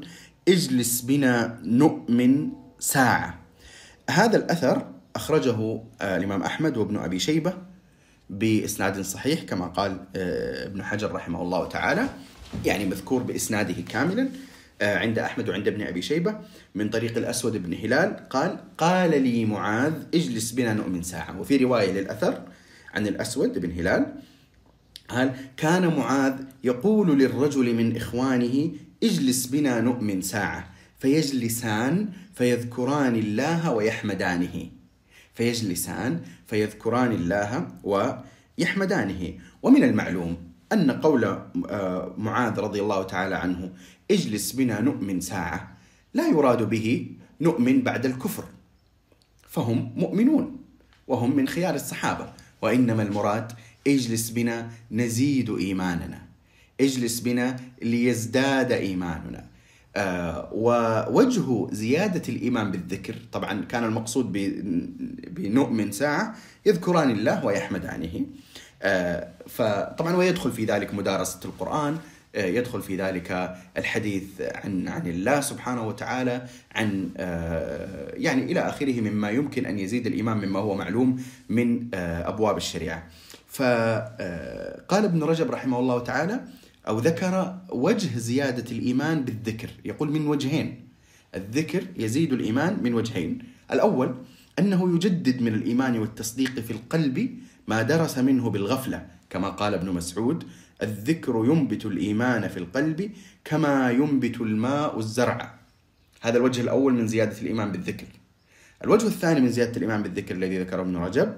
اجلس بنا نؤمن ساعة. هذا الأثر أخرجه الإمام أحمد وابن أبي شيبة بإسناد صحيح كما قال ابن حجر رحمه الله تعالى يعني مذكور بإسناده كاملا عند أحمد وعند ابن أبي شيبة. من طريق الأسود بن هلال قال قال لي معاذ اجلس بنا نؤمن ساعة. وفي رواية للأثر عن الأسود بن هلال قال كان معاذ يقول للرجل من إخوانه اجلس بنا نؤمن ساعة. فيجلسان فيذكران الله ويحمدانه. فيجلسان فيذكران الله ويحمدانه. ومن المعلوم أن قول معاذ رضي الله تعالى عنه اجلس بنا نؤمن ساعة لا يراد به نؤمن بعد الكفر. فهم مؤمنون وهم من خيار الصحابة. وإنما المراد اجلس بنا نزيد إيماننا. اجلس بنا ليزداد إيماننا. آه ووجه زيادة الإيمان بالذكر طبعا كان المقصود بنؤمن ساعة يذكران الله ويحمدانه. آه فطبعا ويدخل في ذلك مدارسة القرآن آه يدخل في ذلك الحديث عن عن الله سبحانه وتعالى عن يعني إلى آخره مما يمكن أن يزيد الإيمان مما هو معلوم من أبواب الشريعة. فقال ابن رجب رحمه الله تعالى أو ذكر وجه زيادة الإيمان بالذكر. يقول من وجهين. الذكر يزيد الإيمان من وجهين. الأول أنه يجدد من الإيمان والتصديق في القلب ما درس منه بالغفلة كما قال ابن مسعود الذكر ينبت الإيمان في القلب كما ينبت الماء الزرع. هذا الوجه الأول من زيادة الإيمان بالذكر. الوجه الثاني من زيادة الإيمان بالذكر الذي ذكره ابن رجب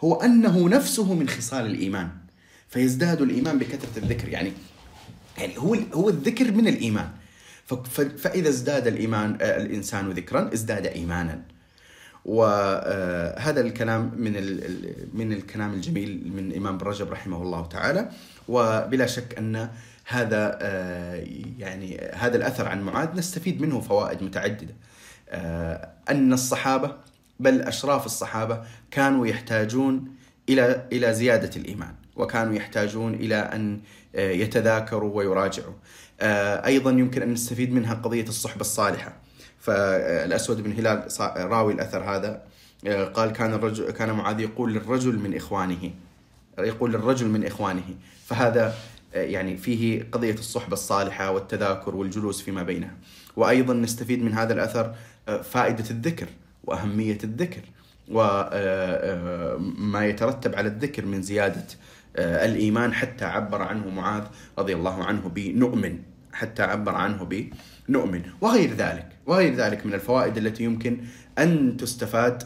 هو أنه نفسه من خصال الإيمان فيزداد الإيمان بكثرة الذكر. يعني يعني هو هو الذكر من الإيمان. فإذا ازداد الإيمان الإنسان ذكرا ازداد ايمانا. وهذا الكلام من من الكلام الجميل من الامام رجب رحمه الله تعالى. وبلا شك أن هذا يعني هذا الأثر عن معاذ نستفيد منه فوائد متعددة. أن الصحابة بل أشراف الصحابة كانوا يحتاجون إلى إلى زيادة الإيمان. وكانوا يحتاجون إلى أن يتذاكروا ويراجعوا. أيضا يمكن أن نستفيد منها قضية الصحبة الصالحة. فالأسود بن هلال راوي الأثر هذا قال كان الرجل كان معاذ يقول للرجل من إخوانه يقول للرجل من إخوانه فهذا يعني فيه قضية الصحبة الصالحة والتذاكر والجلوس فيما بينها. وأيضا نستفيد من هذا الأثر فائدة الذكر وأهمية الذكر وما يترتب على الذكر من زيادة الإيمان حتى عبر عنه معاذ رضي الله عنه بنؤمن حتى عبر عنه بنؤمن. وغير ذلك وغير ذلك من الفوائد التي يمكن أن تستفاد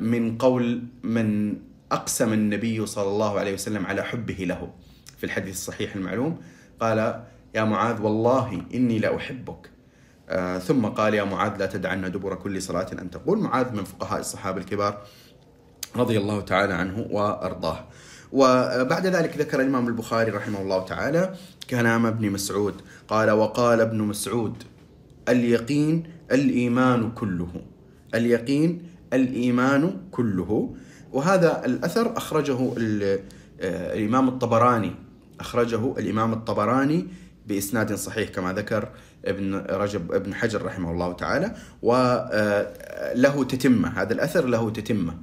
من قول من أقسم النبي صلى الله عليه وسلم على حبه له. في الحديث الصحيح المعلوم قال يا معاذ والله إني لأحبك آه ثم قال يا معاذ لا تدعن دبر كل صلاة أن تقول. معاذ من فقهاء الصحابة الكبار رضي الله تعالى عنه وأرضاه. وبعد ذلك ذكر الإمام البخاري رحمه الله تعالى كلام ابن مسعود قال وقال ابن مسعود اليقين الإيمان كله اليقين الإيمان كله. وهذا الأثر أخرجه الإمام الطبراني أخرجه الإمام الطبراني بإسناد صحيح كما ذكر ابن رجب ابن حجر رحمه الله تعالى. وله تتمة هذا الأثر له تتمة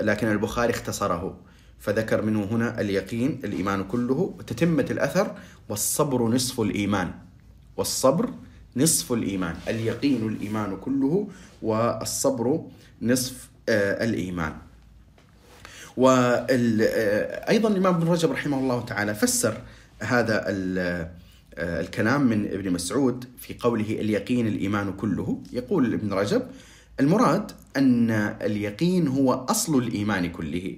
لكن البخاري اختصره. فذكر منه هنا اليقين الإيمان كله تتمة الأثر والصبر نصف الإيمان. والصبر نصف الإيمان. اليقين الإيمان كله والصبر نصف الإيمان. وأيضا الإمام ابن رجب رحمه الله تعالى فسر هذا الكلام من ابن مسعود في قوله اليقين الإيمان كله. يقول ابن رجب المراد أن اليقين هو أصل الإيمان كله.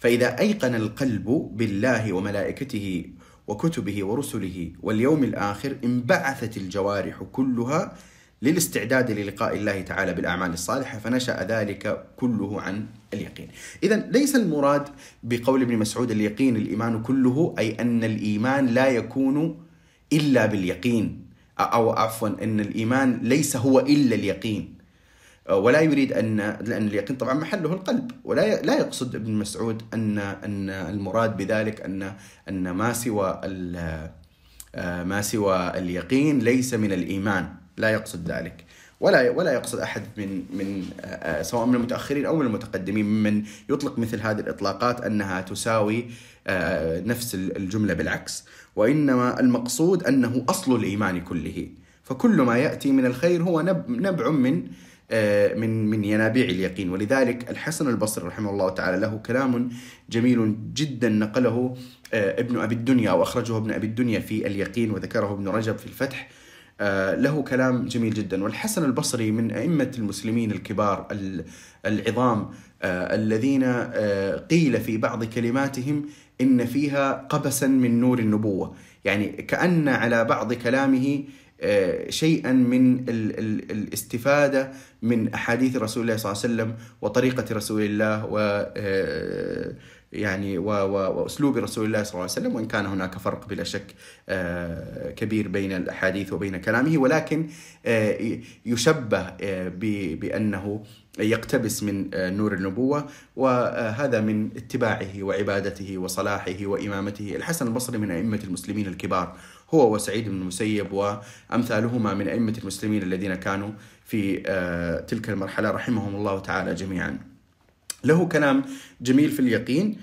فإذا أيقن القلب بالله وملائكته وكتبه ورسله واليوم الآخر انبعثت الجوارح كلها للاستعداد للقاء الله تعالى بالأعمال الصالحة فنشأ ذلك كله عن اليقين. إذا ليس المراد بقول ابن مسعود اليقين الإيمان كله أي أن الإيمان لا يكون إلا باليقين أو عفوا أن الإيمان ليس هو إلا اليقين. ولا يريد ان لأن اليقين طبعا محله القلب. ولا لا يقصد ابن مسعود ان أن المراد بذلك ان أن ما سوى ما سوى اليقين ليس من الإيمان. لا يقصد ذلك. ولا ولا يقصد أحد من من سواء من المتأخرين أو من المتقدمين. ممن يطلق مثل هذه الإطلاقات أنها تساوي نفس الجملة بالعكس. وإنما المقصود أنه أصل الإيمان كله. فكل ما يأتي من الخير هو نبع من من من ينابيع اليقين. ولذلك الحسن البصري رحمه الله تعالى له كلام جميل جدا نقله ابن أبي الدنيا وأخرجه ابن أبي الدنيا في اليقين وذكره ابن رجب في الفتح. له كلام جميل جدا. والحسن البصري من أئمة المسلمين الكبار العظام الذين قيل في بعض كلماتهم إن فيها قبسا من نور النبوة. يعني كأن على بعض كلامه شيئا من ال ال الاستفادة من أحاديث رسول الله صلى الله عليه وسلم وطريقة رسول الله و يعني وأسلوب رسول الله صلى الله عليه وسلم وإن كان هناك فرق بلا شك كبير بين الأحاديث وبين كلامه ولكن يشبه بأنه يقتبس من نور النبوة وهذا من اتباعه وعبادته وصلاحه وإمامته الحسن البصري من أئمة المسلمين الكبار. هو وسعيد بن المسيب وأمثالهما من أئمة المسلمين الذين كانوا في تلك المرحلة رحمهم الله تعالى جميعا. له كلام جميل في اليقين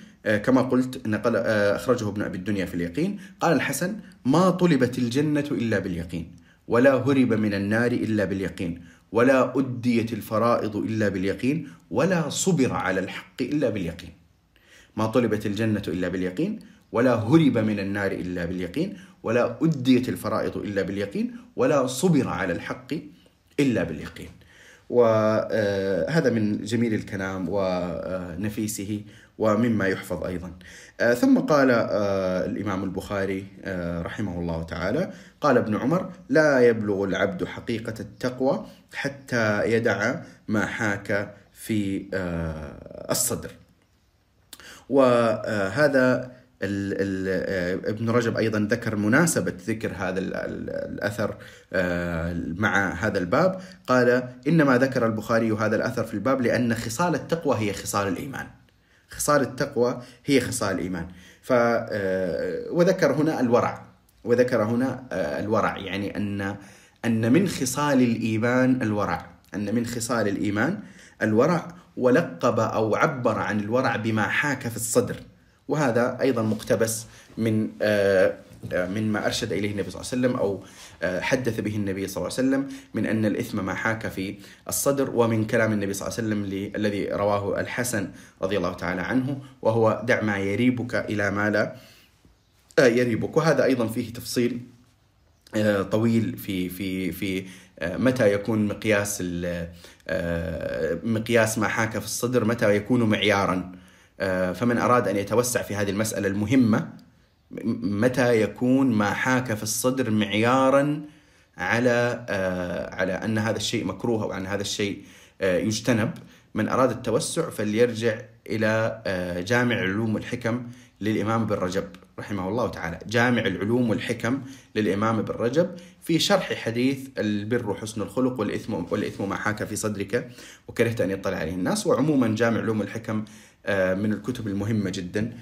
كما قلت نقل أخرجه ابن أبي الدنيا في اليقين. قال الحسن ما طلبت الجنة إلا باليقين ولا هرب من النار إلا باليقين. ولا أديت الفرائض إلا باليقين ولا صبر على الحق إلا باليقين. ما طلبت الجنة إلا باليقين ولا هرب من النار إلا باليقين ولا أديت الفرائض إلا باليقين ولا صبر على الحق إلا باليقين. وهذا من جميل الكلام ونفيسه. ومما يحفظ أيضا. ثم قال الإمام البخاري رحمه الله تعالى: قال ابن عمر: لا يبلغ العبد حقيقة التقوى حتى يدع ما حاك في الصدر. وهذا ابن رجب أيضا ذكر مناسبة ذكر هذا الأثر مع هذا الباب قال إنما ذكر البخاري هذا الأثر في الباب لأن خصال التقوى هي خصال الإيمان خصال التقوى هي خصال الإيمان. ف وذكر هنا الورع. وذكر هنا الورع. يعني أن أن من خصال الإيمان الورع. أن من خصال الإيمان الورع. ولقب أو عبر عن الورع بما حاك في الصدر. وهذا أيضا مقتبس من من ما أرشد إليه النبي صلى الله عليه وسلم أو حدث به النبي صلى الله عليه وسلم من أن الإثم ما حاك في الصدر ومن كلام النبي صلى الله عليه وسلم الذي رواه الحسن رضي الله تعالى عنه وهو دع ما يريبك إلى ما لا يريبك. وهذا أيضا فيه تفصيل طويل في في في متى يكون مقياس مقياس ما حاك في الصدر متى يكون معيارا. فمن أراد أن يتوسع في هذه المسألة المهمة متى يكون ما حاك في الصدر معيارا على آه، على أن هذا الشيء مكروه أو أن هذا الشيء آه، يجتنب. من أراد التوسع فليرجع إلى آه، جامع العلوم والحكم للإمام ابن رجب رحمه الله تعالى، جامع العلوم والحكم للإمام ابن رجب في شرح حديث البر وحسن الخلق والإثم والإثم ما حاك في صدرك وكرهت أن يطلع عليه الناس، وعموما جامع العلوم والحكم من الكتب المهمة جدا.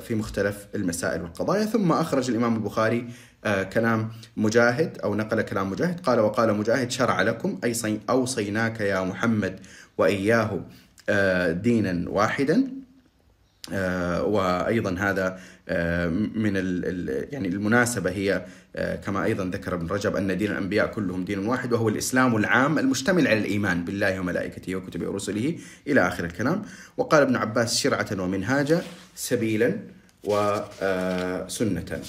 في مختلف المسائل والقضايا، ثم أخرج الإمام البخاري آه، كلام مجاهد أو نقل كلام مجاهد. قال وقال مجاهد شرع لكم أي أوصيناك يا محمد وإياه آه، دينا واحدا. آه، وأيضا هذا من يعني المناسبة هي كما أيضا ذكر ابن رجب أن دين الأنبياء كلهم دين واحد وهو الإسلام العام المشتمل على الإيمان بالله وملائكته وكتبه ورسله إلى آخر الكلام. وقال ابن عباس شرعة ومنهاجا سبيلا وسنه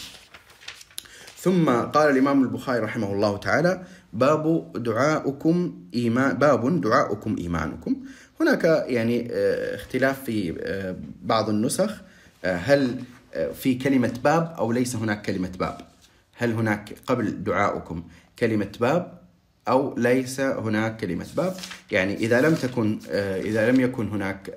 ثم قال الإمام البخاري رحمه الله تعالى باب دعاؤكم إيمان باب دعاؤكم إيمانكم. هناك يعني آه، اختلاف في آه، بعض النسخ آه، هل في كلمة باب أو ليس هناك كلمة باب. هل هناك قبل دعاؤكم كلمة باب أو ليس هناك كلمة باب؟ يعني إذا لم تكن إذا لم يكن هناك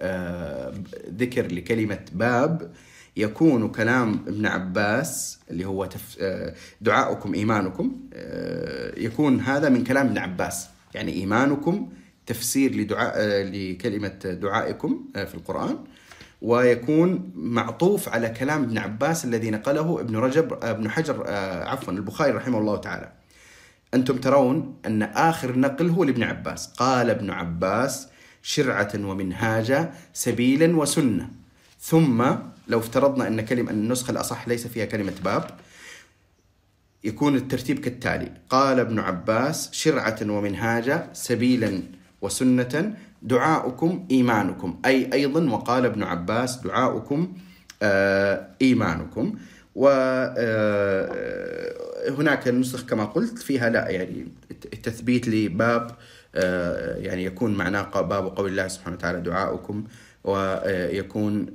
ذكر لكلمة باب يكون كلام ابن عباس اللي هو. آه، دعاؤكم إيمانكم آه، يكون هذا من كلام ابن عباس. يعني إيمانكم تفسير لدعاء آه، لكلمة دعائكم في القرآن. ويكون معطوف على كلام ابن عباس الذي نقله ابن رجب ابن حجر عفوا البخاري رحمه الله تعالى. أنتم ترون أن آخر نقل هو لابن عباس. قال ابن عباس شرعة ومنهاجا سبيلا وسنة. ثم لو افترضنا أن كلمة أن النسخة الأصح ليس فيها كلمة باب يكون الترتيب كالتالي. قال ابن عباس شرعة ومنهاجا سبيلا وسنة. دعاؤكم إيمانكم. أي أيضا وقال ابن عباس دعاؤكم آه إيمانكم. وهناك آه نسخ كما قلت فيها لا يعني التثبيت لباب آه يعني يكون معناه باب قول الله سبحانه وتعالى دعاؤكم ويكون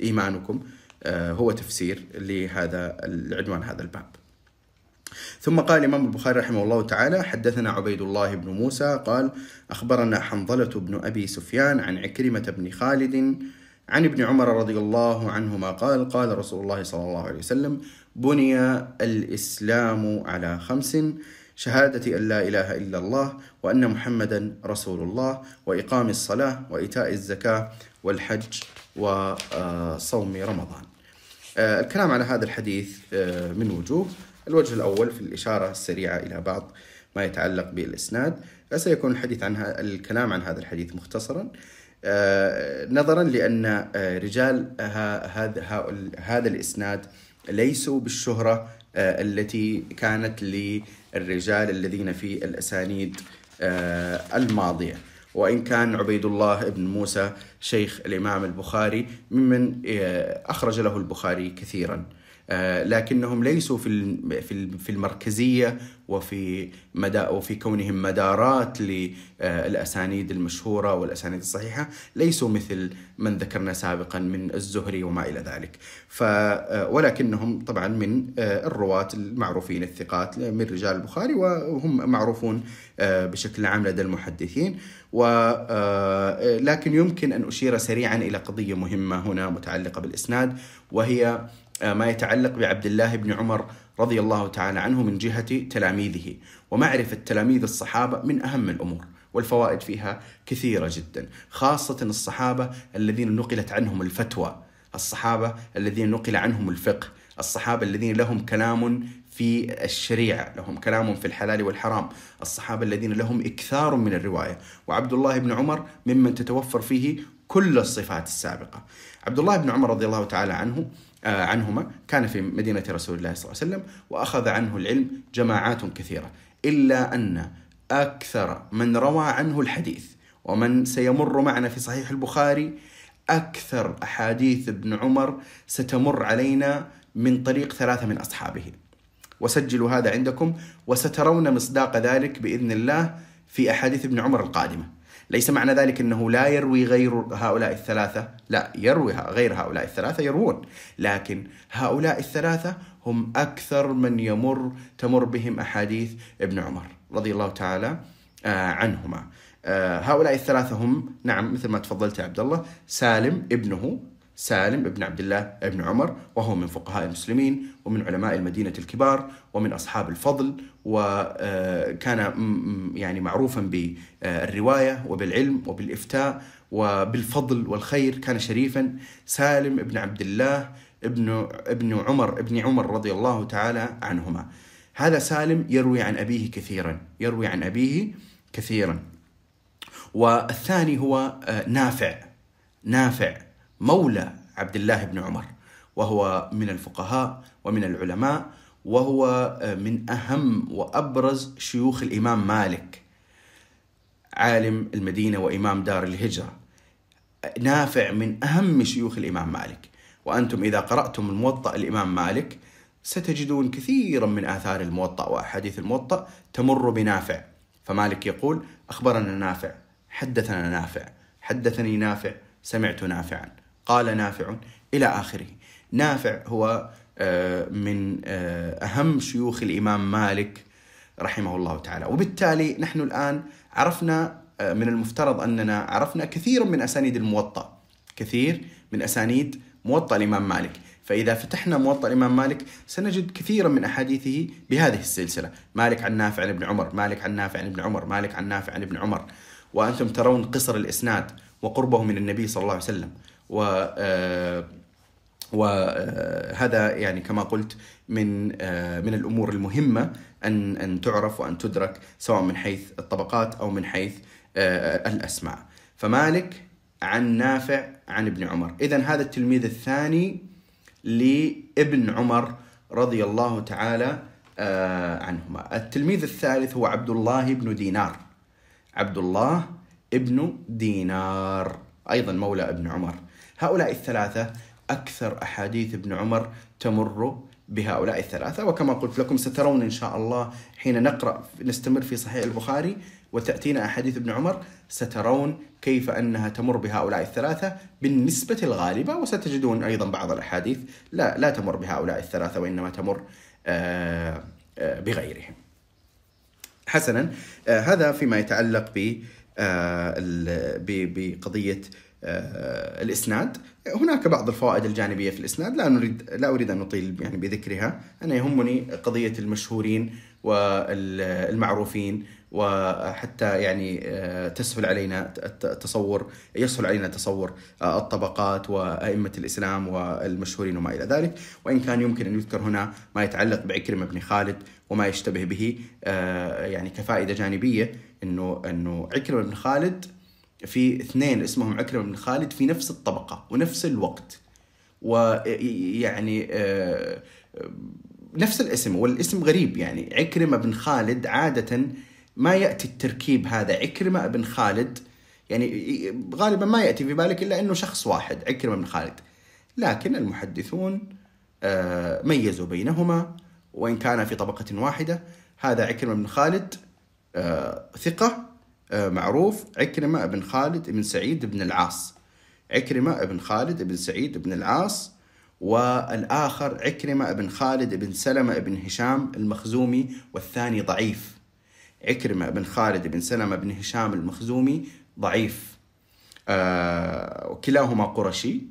إيمانكم هو تفسير لهذا العنوان هذا الباب. ثم قال الإمام البخاري رحمه الله تعالى حدثنا عبيد الله بن موسى قال أخبرنا حنظلة بن أبي سفيان عن عكرمة بن خالد عن ابن عمر رضي الله عنهما قال قال رسول الله صلى الله عليه وسلم بني الإسلام على خمس شهادة أن لا إله إلا الله وأن محمدا رسول الله وإقام الصلاة وإيتاء الزكاة والحج وصوم رمضان. آه، الكلام على هذا الحديث آه، من وجوه. الوجه الأول في الإشارة السريعة إلى بعض ما يتعلق بالإسناد. سيكون الحديث عن الكلام عن هذا الحديث مختصرا. آه، نظرا لأن رجال هذا الإسناد ليسوا بالشهرة التي كانت للرجال الذين في الأسانيد آه، الماضية. وإن كان عبيد الله بن موسى شيخ الإمام البخاري ممن آه، أخرج له البخاري كثيرا. آه، لكنهم ليسوا في في المركزية وفي مدى وفي كونهم مدارات للاسانيد المشهورة والأسانيد الصحيحة ليسوا مثل من ذكرنا سابقا من الزهري وما إلى ذلك. ف ولكنهم طبعا من الرواة المعروفين الثقات من رجال البخاري وهم معروفون بشكل عام لدى المحدثين. ولكن يمكن أن أشير سريعا إلى قضية مهمة هنا متعلقة بالإسناد وهي آه، ما يتعلق بعبد الله بن عمر رضي الله تعالى عنه من جهة تلاميذه. ومعرفة تلاميذ الصحابة من أهم الأمور والفوائد فيها كثيرة جدا خاصة الصحابة الذين نقلت عنهم الفتوى الصحابة الذين نقل عنهم الفقه الصحابة الذين لهم كلام في الشريعة لهم كلام في الحلال والحرام الصحابة الذين لهم إكثار من الرواية. وعبد الله بن عمر ممن تتوفر فيه كل الصفات السابقة. عبد الله بن عمر رضي الله تعالى عنه آه، عنهما كان في مدينة رسول الله صلى الله عليه وسلم وأخذ عنه العلم جماعات كثيرة إلا أن أكثر من روى عنه الحديث ومن سيمر معنا في صحيح البخاري أكثر أحاديث ابن عمر ستمر علينا من طريق ثلاثة من أصحابه. وسجلوا هذا عندكم وسترون مصداق ذلك بإذن الله في أحاديث ابن عمر القادمة. ليس معنى ذلك أنه لا يروي غير هؤلاء الثلاثة. لا يروي غير هؤلاء الثلاثة يروون. لكن هؤلاء الثلاثة هم أكثر من يمر تمر بهم أحاديث ابن عمر رضي الله تعالى آه، عنهما. آه، هؤلاء الثلاثة هم نعم مثل ما تفضلت يا عبد الله سالم ابنه سالم ابن عبد الله ابن عمر وهو من فقهاء المسلمين ومن علماء المدينة الكبار ومن أصحاب الفضل وكان آه، يعني معروفا بالرواية وبالعلم وبالإفتاء وبالفضل والخير كان شريفا. سالم ابن عبد الله ابن ابن عمر ابن عمر رضي الله تعالى عنهما. هذا سالم يروي عن أبيه كثيرا يروي عن أبيه كثيرا. والثاني هو آه، نافع نافع. مولى عبد الله بن عمر وهو من الفقهاء ومن العلماء وهو آه، من أهم وأبرز شيوخ الإمام مالك عالم المدينة وإمام دار الهجرة نافع من أهم شيوخ الإمام مالك. وأنتم إذا قرأتم الموطأ الإمام مالك ستجدون كثيرا من آثار الموطأ وأحاديث الموطأ تمر بنافع. فمالك يقول أخبرنا نافع حدثنا نافع حدثني نافع سمعت نافعا. قال نافع إلى آخره. نافع هو آه، من آه، أهم شيوخ الإمام مالك رحمه الله تعالى. وبالتالي نحن الآن عرفنا آه، من المفترض أننا عرفنا كثيرا من أسانيد الموطأ. كثير من أسانيد موطأ الإمام مالك. فإذا فتحنا موطأ الإمام مالك سنجد كثيرا من أحاديثه بهذه السلسلة. مالك عن نافع عن ابن عمر مالك عن نافع عن ابن عمر مالك عن نافع عن ابن عمر. وأنتم ترون قصر الإسناد وقربه من النبي صلى الله عليه وسلم. و آه، وهذا يعني كما قلت من آه، من الأمور المهمة أن أن تعرف وأن تدرك سواء من حيث الطبقات أو من حيث آه، الأسماء. فمالك عن نافع عن ابن عمر، اذا هذا التلميذ الثاني لابن عمر رضي الله تعالى عنهما. التلميذ الثالث هو عبد الله بن دينار. عبد الله ابن دينار أيضا مولى ابن عمر هؤلاء الثلاثة أكثر أحاديث ابن عمر تمر بهؤلاء الثلاثة. وكما قلت لكم سترون إن شاء الله حين نقرأ نستمر في صحيح البخاري وتأتينا أحاديث ابن عمر سترون كيف أنها تمر بهؤلاء الثلاثة بالنسبة الغالبة وستجدون أيضا بعض الأحاديث لا, لا تمر بهؤلاء الثلاثة وإنما تمر آه، آه، بغيرهم. حسنا آه، هذا فيما يتعلق ب آه، الإسناد. هناك بعض الفوائد الجانبية في الإسناد. لا نريد لا أريد أن نطيل يعني بذكرها. أنا يهمني قضية المشهورين والمعروفين وحتى يعني آه، تسهل علينا التصور يسهل علينا تصور الطبقات وأئمة الإسلام والمشهورين وما إلى ذلك. وإن كان يمكن أن يذكر هنا ما يتعلق بعكرمة بن خالد وما يشتبه به يعني كفائدة جانبية إنه إنه عكرمة بن خالد في اثنين اسمهم عكرمة بن خالد في نفس الطبقة ونفس الوقت. ويعني آه، نفس الاسم والاسم غريب يعني. عكرمة بن خالد عادة ما يأتي التركيب هذا. عكرمة بن خالد يعني غالبا ما يأتي في بالك إلا إنه شخص واحد عكرمة بن خالد. لكن المحدثون آه، ميزوا بينهما وإن كان في طبقة واحدة هذا عكرمة بن خالد آه، ثقة آه، معروف. عكرمة بن خالد بن سعيد بن العاص. عكرمة بن خالد بن سعيد بن العاص. والآخر عكرمة بن خالد بن سلمة بن هشام المخزومي والثاني ضعيف. عكرمة بن خالد بن سلمة بن هشام المخزومي ضعيف. آه وكلاهما قرشي.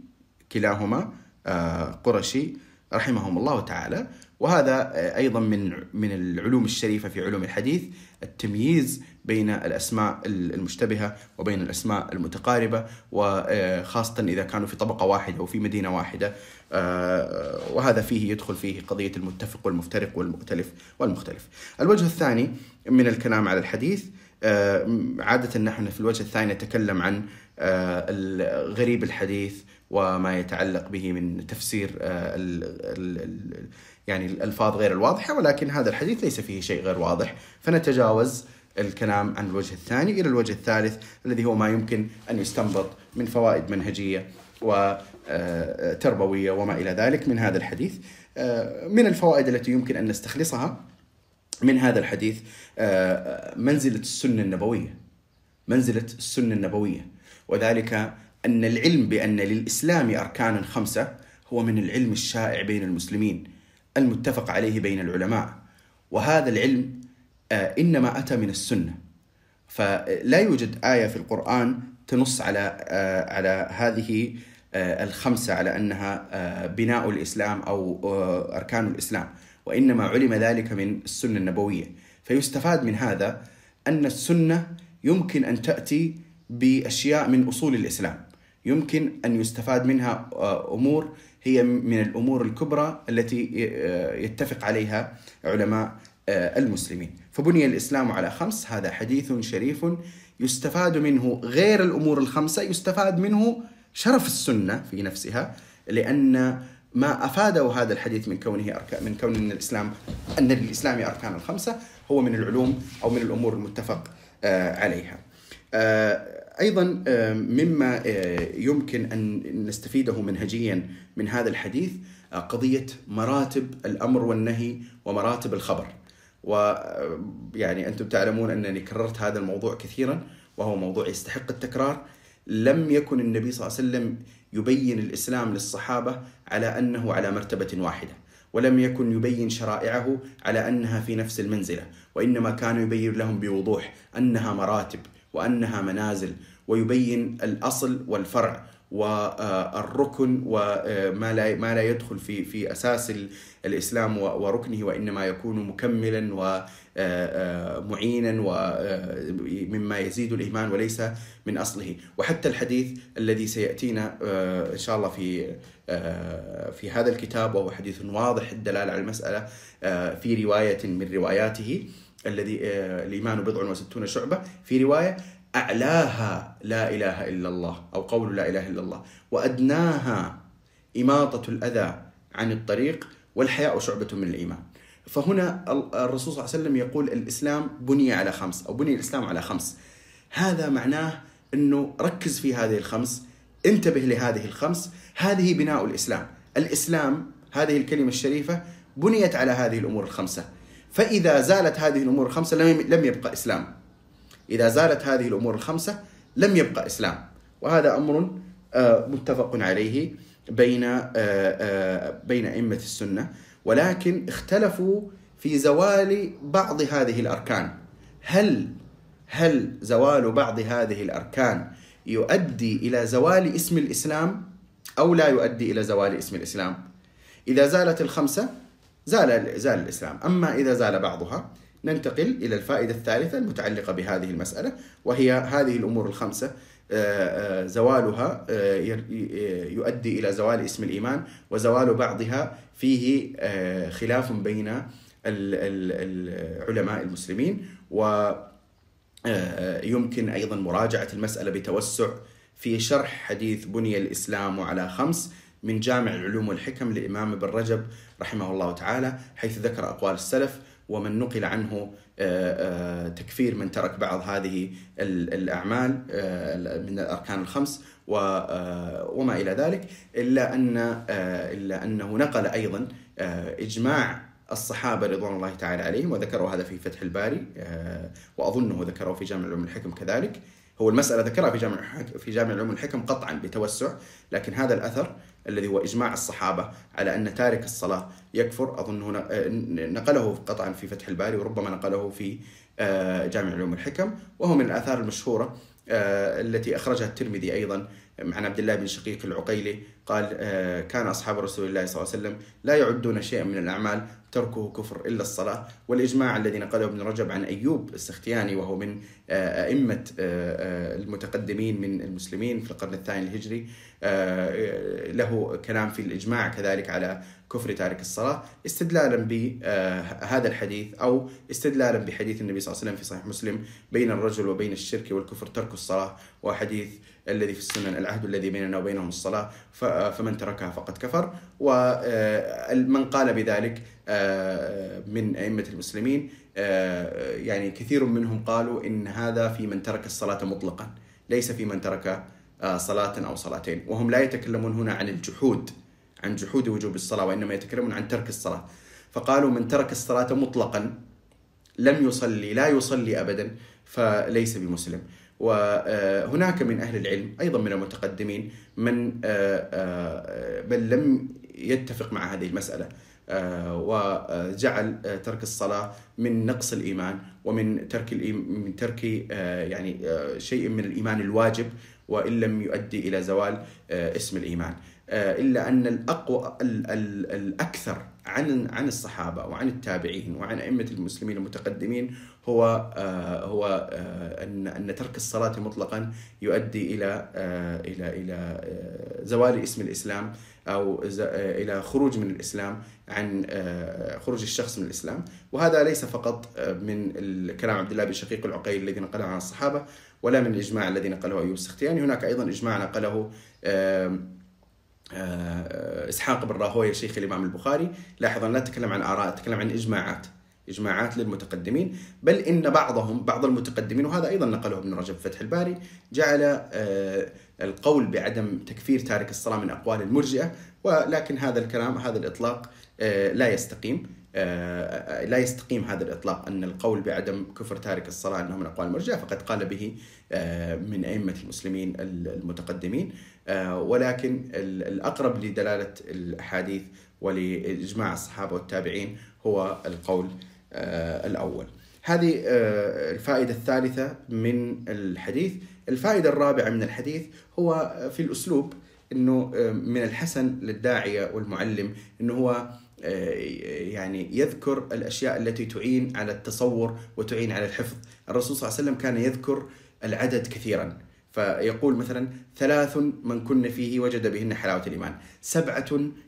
كلاهما آه قرشي رحمهم الله تعالى. وهذا أيضا من من العلوم الشريفة في علوم الحديث التمييز بين الأسماء المشتبهة وبين الأسماء المتقاربة وخاصه إذا كانوا في طبقة واحدة وفي مدينة واحدة آه، وهذا فيه يدخل فيه قضية المتفق والمفترق والمؤتلف والمختلف. الوجه الثاني من الكلام على الحديث آه، عادة نحن في الوجه الثاني نتكلم عن آه، غريب الحديث وما يتعلق به من تفسير يعني الألفاظ غير الواضحة ولكن هذا الحديث ليس فيه شيء غير واضح. فنتجاوز الكلام عن الوجه الثاني إلى الوجه الثالث الذي هو ما يمكن أن يستنبط من فوائد منهجية وتربوية وما إلى ذلك من هذا الحديث. آه، من الفوائد التي يمكن أن نستخلصها من هذا الحديث آه، منزلة السنة النبوية. منزلة السنة النبوية. وذلك أن العلم بأن للإسلام أركانا خمسة هو من العلم الشائع بين المسلمين. المتفق عليه بين العلماء. وهذا العلم آه، إنما أتى من السنة. فلا يوجد آية في القرآن تنص على آه، على هذه آه، الخمسة على أنها بناء الإسلام أو أركان الإسلام. وإنما علم ذلك من السنة النبوية. فيستفاد من هذا أن السنة يمكن أن تأتي بأشياء من أصول الإسلام. يمكن أن يستفاد منها أمور هي من الأمور الكبرى التي يتفق عليها علماء المسلمين فبني الإسلام على خمس هذا حديث شريف يستفاد منه غير الأمور الخمسة يستفاد منه شرف السنة في نفسها لأن ما أفاده هذا الحديث من كونه أركان من كون إن الإسلام أن للاسلام أركان الخمسة هو من العلوم أو من الأمور المتفق عليها. أيضا مما يمكن أن نستفيده منهجيا من هذا الحديث قضية مراتب الأمر والنهي ومراتب الخبر. ويعني أنتم تعلمون أنني كررت هذا الموضوع كثيرا وهو موضوع يستحق التكرار. لم يكن النبي صلى الله عليه وسلم يبين الإسلام للصحابة على أنه على مرتبة واحدة. ولم يكن يبين شرائعه على أنها في نفس المنزلة، وإنما كان يبين لهم بوضوح أنها مراتب وأنها منازل ويبين الأصل والفرع والركن وما لا ما لا يدخل في في أساس الإسلام وركنه وإنما يكون مكملا ومعينا ومما يزيد الإيمان وليس من أصله. وحتى الحديث الذي سيأتينا إن شاء الله في في هذا الكتاب وهو حديث واضح الدلالة على المسألة في رواية من رواياته الذي الإيمان بضع وستون شعبة. في رواية أعلاها لا إله إلا الله أو قول لا إله إلا الله. وأدناها إماطة الأذى عن الطريق والحياء شعبة من الإيمان. فهنا الرسول صلى الله عليه وسلم يقول الإسلام بني على خمس أو بني الإسلام على خمس. هذا معناه أنه ركز في هذه الخمس انتبه لهذه الخمس. هذه بناء الإسلام. الإسلام هذه الكلمة الشريفة بنيت على هذه الأمور الخمسة. فإذا زالت هذه الأمور الخمسة لم يبقى إسلام. إذا زالت هذه الأمور الخمسة لم يبقى إسلام. وهذا أمر آه، متفق عليه بين آه، آه، بين أئمة السنة. ولكن اختلفوا في زوال بعض هذه الأركان. هل هل زوال بعض هذه الأركان يؤدي إلى زوال اسم الإسلام أو لا يؤدي إلى زوال اسم الإسلام؟ إذا زالت الخمسة زال زال الإسلام. أما إذا زال بعضها ننتقل إلى الفائدة الثالثة المتعلقة بهذه المسألة وهي هذه الأمور الخمسة آه، آه، زوالها آه، يؤدي إلى زوال اسم الإيمان وزوال بعضها فيه خلاف بين العلماء المسلمين ويمكن أيضا مراجعة المسألة بتوسع في شرح حديث بني الإسلام على خمس من جامع العلوم والحكم للإمام ابن رجب رحمه الله تعالى حيث ذكر أقوال السلف ومن نقل عنه آه، آه، تكفير من ترك بعض هذه الأعمال آه، من الأركان الخمس وما إلى ذلك إلا أن إلا أنه نقل أيضا إجماع الصحابة رضوان الله تعالى عليهم وذكروا هذا في فتح الباري وأظنه ذكره في جامع العلوم الحكم كذلك هو المسألة ذكرها في جامع في جامع العلوم الحكم قطعا بتوسع لكن هذا الأثر الذي هو إجماع الصحابة على أن تارك الصلاة يكفر أظن آه، نقله قطعا في فتح الباري وربما نقله في آه، جامع العلوم الحكم وهو من الآثار المشهورة التي أخرجها الترمذي أيضا عن عبد الله بن شقيق العقيلي قال كان أصحاب رسول الله صلى الله عليه وسلم لا يعدون شيئا من الأعمال تركه كفر إلا الصلاة. والإجماع الذي نقله ابن رجب عن أيوب السختياني وهو من أئمة المتقدمين من المسلمين في القرن الثاني الهجري له كلام في الإجماع كذلك على كفر تارك الصلاة استدلالا بهذا الحديث أو استدلالا بحديث النبي صلى الله عليه وسلم في صحيح مسلم بين الرجل وبين الشرك والكفر ترك الصلاة وحديث الذي في السنن العهد الذي بيننا وبينهم الصلاة فمن تركها فقد كفر. ومن قال بذلك من أئمة المسلمين يعني كثير منهم قالوا إن هذا في من ترك الصلاة مطلقا ليس في من ترك صلاة أو صلاتين. وهم لا يتكلمون هنا عن الجحود عن جحود وجوب الصلاة وإنما يتكلمون عن ترك الصلاة. فقالوا من ترك الصلاة مطلقا لم يصلي لا يصلي أبدا فليس بمسلم. وهناك من أهل العلم أيضا من المتقدمين من بل لم يتفق مع هذه المسألة وجعل ترك الصلاة من نقص الإيمان ومن ترك من ترك يعني شيء من الإيمان الواجب وإن لم يؤدي إلى زوال اسم الإيمان. إلا أن الأقوى الأكثر عن عن الصحابة وعن التابعين وعن أئمة المسلمين المتقدمين هو آه، هو آه، أن أن ترك الصلاة مطلقا يؤدي إلى آه، إلى إلى زوال اسم الإسلام أو إلى خروج من الإسلام عن خروج الشخص من الإسلام. وهذا ليس فقط من كلام عبد الله بن شقيق العقيل الذي نقله عن الصحابة ولا من الإجماع الذي نقله أيوب السختياني. هناك أيضا إجماع نقله إسحاق بن راهوية شيخ الإمام البخاري. لاحظ لا اتكلم عن آراء اتكلم عن إجماعات إجماعات للمتقدمين. بل إن بعضهم بعض المتقدمين وهذا أيضا نقله ابن رجب فتح الباري جعل آه، القول بعدم تكفير تارك الصلاة من أقوال المرجئة ولكن هذا الكلام هذا الإطلاق آه، لا يستقيم. لا يستقيم هذا الإطلاق أن القول بعدم كفر تارك الصلاة انه من أقوال المرجئة فقد قال به من أئمة المسلمين المتقدمين. آه، ولكن الأقرب لدلالة الأحاديث ولإجماع الصحابة والتابعين هو القول آه، الأول. هذه آه، الفائدة الثالثة من الحديث. الفائدة الرابعة من الحديث هو في الأسلوب أنه من الحسن للداعية والمعلم أنه هو يعني يذكر الأشياء التي تعين على التصور وتعين على الحفظ. الرسول صلى الله عليه وسلم كان يذكر العدد كثيرا. فيقول مثلا ثلاث من كن فيه وجد بهن حلاوة الإيمان. سبعة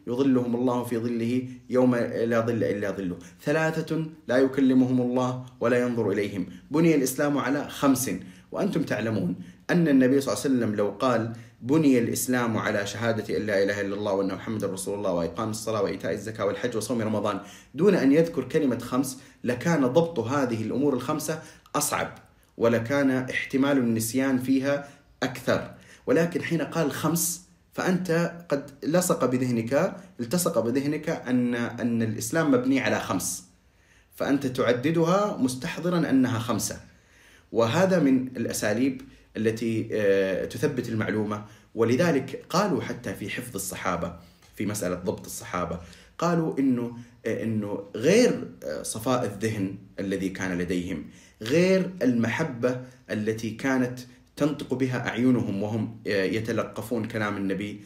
يظلهم الله في ظله يوم لا ظل إلا ظله. ثلاثة لا يكلمهم الله ولا ينظر إليهم. بني الإسلام على خمس. وأنتم تعلمون أن النبي صلى الله عليه وسلم لو قال بني الإسلام على شهادة أن لا إله إلا الله وأن محمد رسول الله وإقام الصلاة وإيتاء الزكاة والحج وصوم رمضان دون أن يذكر كلمة خمس لكان ضبط هذه الأمور الخمسة أصعب ولكان احتمال النسيان فيها أكثر. ولكن حين قال خمس فأنت قد لصق بذهنك التصق بذهنك أن أن الإسلام مبني على خمس. فأنت تعددها مستحضرا أنها خمسة. وهذا من الأساليب التي آه، تثبت المعلومة. ولذلك قالوا حتى في حفظ الصحابة في مسألة ضبط الصحابة قالوا إنه آه، إنه غير آه، صفاء الذهن الذي كان لديهم غير المحبة التي كانت تنطق بها أعينهم وهم يتلقفون كلام النبي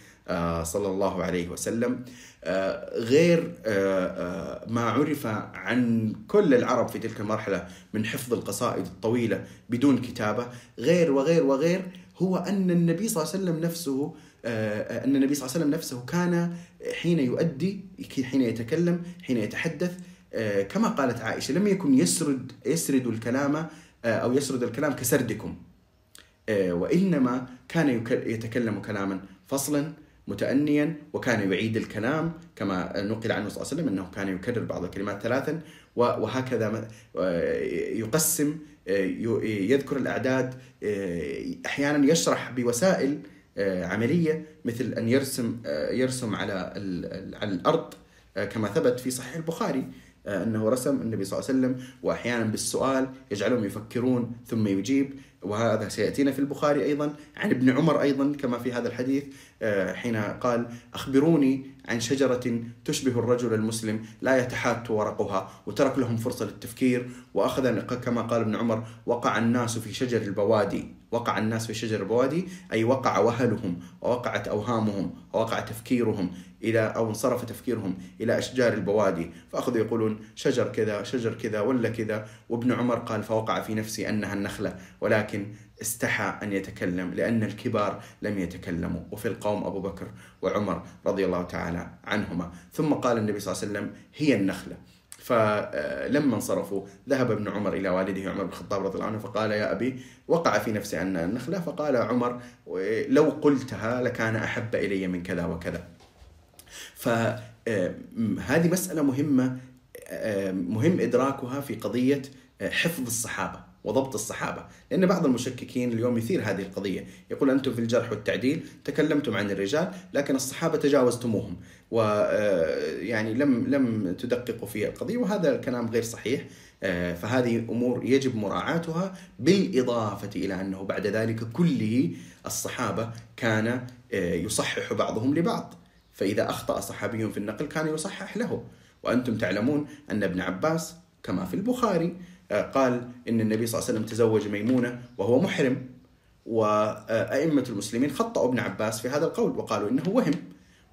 صلى الله عليه وسلم. آه، غير آه، ما عرف عن كل العرب في تلك المرحلة من حفظ القصائد الطويلة بدون كتابة غير وغير وغير هو أن النبي صلى الله عليه وسلم نفسه أن النبي صلى الله عليه وسلم نفسه كان حين يؤدي حين يتكلم حين يتحدث كما قالت عائشة لم يكن يسرد يسرد الكلام أو يسرد الكلام كسردكم آه، وإنما كان يتكلم كلاما فصلا. متأنيا وكان يعيد الكلام كما نقل عنه صلى الله عليه وسلم أنه كان يكرر بعض الكلمات ثلاثا وهكذا آه، يقسم آه، يذكر الأعداد أحيانا يشرح بوسائل عملية مثل أن يرسم يرسم على على الأرض كما ثبت في صحيح البخاري أنه رسم النبي صلى الله عليه وسلم وأحيانا بالسؤال يجعلهم يفكرون ثم يجيب وهذا سيأتينا في البخاري أيضا عن ابن عمر أيضا كما في هذا الحديث آه، حين قال أخبروني عن شجرة تشبه الرجل المسلم لا يتحات ورقها وترك لهم فرصة للتفكير وأخذ كما قال ابن عمر وقع الناس في شجر البوادي. وقع الناس في شجر البوادي أي وقع وهلهم ووقعت أوهامهم ووقع تفكيرهم إلى أو انصرف تفكيرهم إلى أشجار البوادي. فأخذوا يقولون شجر كذا شجر كذا ولا كذا. وابن عمر قال فوقع في نفسي أنها النخلة ولكن استحى أن يتكلم لأن الكبار لم يتكلموا. وفي القوم أبو بكر وعمر رضي الله تعالى عنهما. ثم قال النبي صلى الله عليه وسلم هي النخلة. فلما انصرفوا ذهب ابن عمر إلى والده عمر بن الخطاب رضي الله عنه فقال يا أبي وقع في نفسي أن النخلة فقال عمر لو قلتها لكان أحب إلي من كذا وكذا. فهذه مسألة مهمة مهم إدراكها في قضية حفظ الصحابة وضبط الصحابة لأن بعض المشككين اليوم يثير هذه القضية. يقول أنتم في الجرح والتعديل تكلمتم عن الرجال لكن الصحابة تجاوزتموهم. ويعني لم لم تدققوا في القضية وهذا الكلام غير صحيح. فهذه أمور يجب مراعاتها بالإضافة إلى أنه بعد ذلك كله الصحابة كان يصحح بعضهم لبعض. فإذا أخطأ صحابي في النقل كان يصحح له. وأنتم تعلمون أن ابن عباس كما في البخاري آه، قال إن النبي صلى الله عليه وسلم تزوج ميمونة وهو محرم وأئمة المسلمين خطأوا ابن عباس في هذا القول وقالوا إنه وهم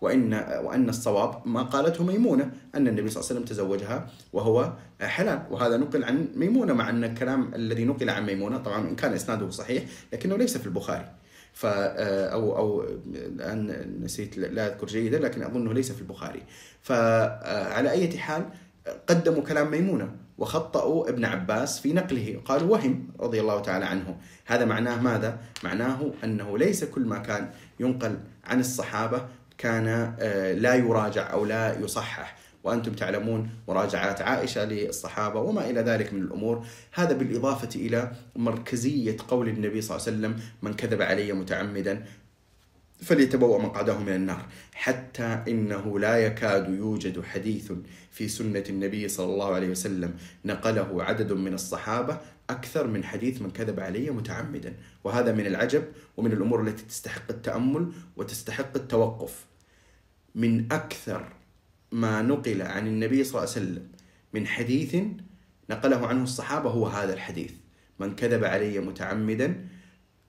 وإن وأن الصواب ما قالته ميمونة أن النبي صلى الله عليه وسلم تزوجها وهو حلال. وهذا نقل عن ميمونة مع أن الكلام الذي نقل عن ميمونة طبعا إن كان إسناده صحيح لكنه ليس في البخاري. ف آه، أو أو الآن نسيت لا أذكر جيدا لكن أظنه ليس في البخاري. فعلى آه، أي حال قدموا كلام ميمونة. وخطأوا ابن عباس في نقله. قالوا وهم رضي الله تعالى عنه هذا معناه ماذا؟ معناه أنه ليس كل ما كان ينقل عن الصحابة كان آه، لا يراجع أو لا يصحح. وأنتم تعلمون مراجعات عائشة للصحابة وما إلى ذلك من الأمور. هذا بالإضافة إلى مركزية قول النبي صلى الله عليه وسلم من كذب علي متعمدا فليتبوأ مقعده من النار حتى إنه لا يكاد يوجد حديث في سنة النبي صلى الله عليه وسلم نقله عدد من الصحابة أكثر من حديث من كذب علي متعمدا. وهذا من العجب ومن الأمور التي تستحق التأمل وتستحق التوقف. من أكثر ما نقل عن النبي صلى الله عليه وسلم من حديث نقله عنه الصحابة هو هذا الحديث من كذب علي متعمدا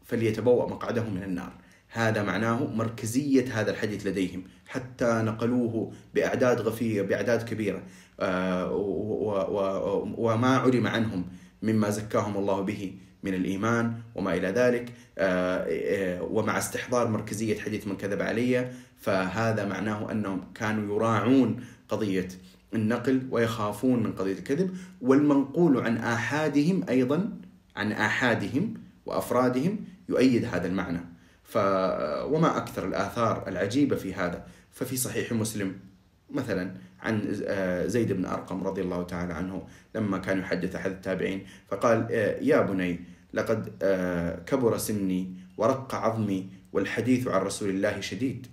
فليتبوأ مقعده من النار. هذا معناه مركزية هذا الحديث لديهم. حتى نقلوه بأعداد غفيرة بأعداد كبيرة. آه، وما علم عنهم مما زكاهم الله به من الإيمان وما إلى ذلك. آه، آه، ومع استحضار مركزية حديث من كذب علي فهذا معناه أنهم كانوا يراعون قضية النقل ويخافون من قضية الكذب. والمنقول عن آحادهم أيضا عن آحادهم وأفرادهم يؤيد هذا المعنى. ف وما أكثر الآثار العجيبة في هذا. ففي صحيح مسلم مثلا عن آه، زيد بن أرقم رضي الله تعالى عنه لما كان يحدث أحد التابعين فقال يا بني لقد كبر سني ورق عظمي والحديث عن رسول الله شديد.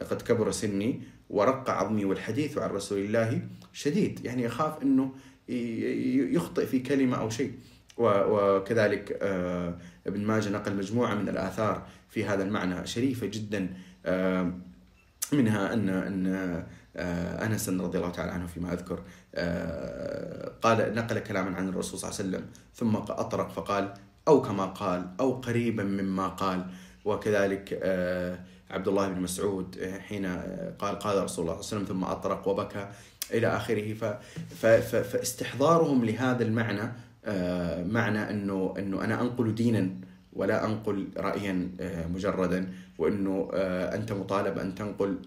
لقد كبر سني ورق عظمي والحديث عن رسول الله شديد. يعني يخاف أنه يخطئ في كلمة أو شيء. وكذلك آه، ابن ماجه نقل مجموعة من الآثار في هذا المعنى شريفة جدا آه، منها أن أن آه، أنس رضي الله تعالى عنه فيما أذكر قال نقل كلاما عن الرسول صلى الله عليه وسلم ثم أطرق فقال أو كما قال أو قريبا مما قال. وكذلك عبد الله بن مسعود آه، حين آه، قال قال رسول الله صلى الله عليه وسلم ثم أطرق وبكى إلى آخره. فاستحضارهم لهذا المعنى آه، معنى أنه أنه أنا أنقل دينا. ولا أنقل رأيا مجردا وأنه أنت مطالب أن تنقل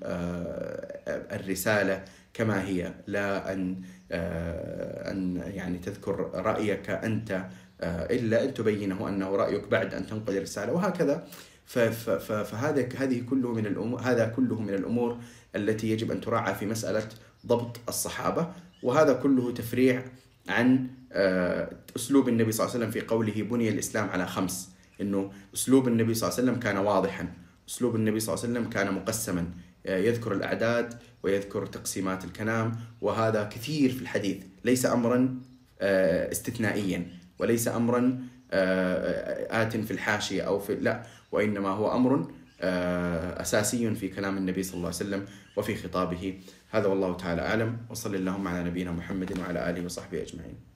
الرسالة كما هي لا أن أن يعني تذكر رأيك أنت إلا أن تبينه أنه رأيك بعد أن تنقل الرسالة وهكذا. فهذا هذه كله من الأمور هذا كله من الأمور التي يجب أن تراعى في مسألة ضبط الصحابة وهذا كله تفريع عن آه، أسلوب النبي صلى الله عليه وسلم في قوله بني الإسلام على خمس. إنه أسلوب النبي صلى الله عليه وسلم كان واضحا أسلوب النبي صلى الله عليه وسلم كان مقسما. آه، يذكر الأعداد ويذكر تقسيمات الكلام وهذا كثير في الحديث. ليس امرا آه، استثنائيا وليس امرا آت في الحاشية أو في لا. وإنما هو أمر آه، أساسي في كلام النبي صلى الله عليه وسلم وفي خطابه. هذا والله تعالى أعلم. وصلى اللهم على نبينا محمد وعلى آله وصحبه أجمعين.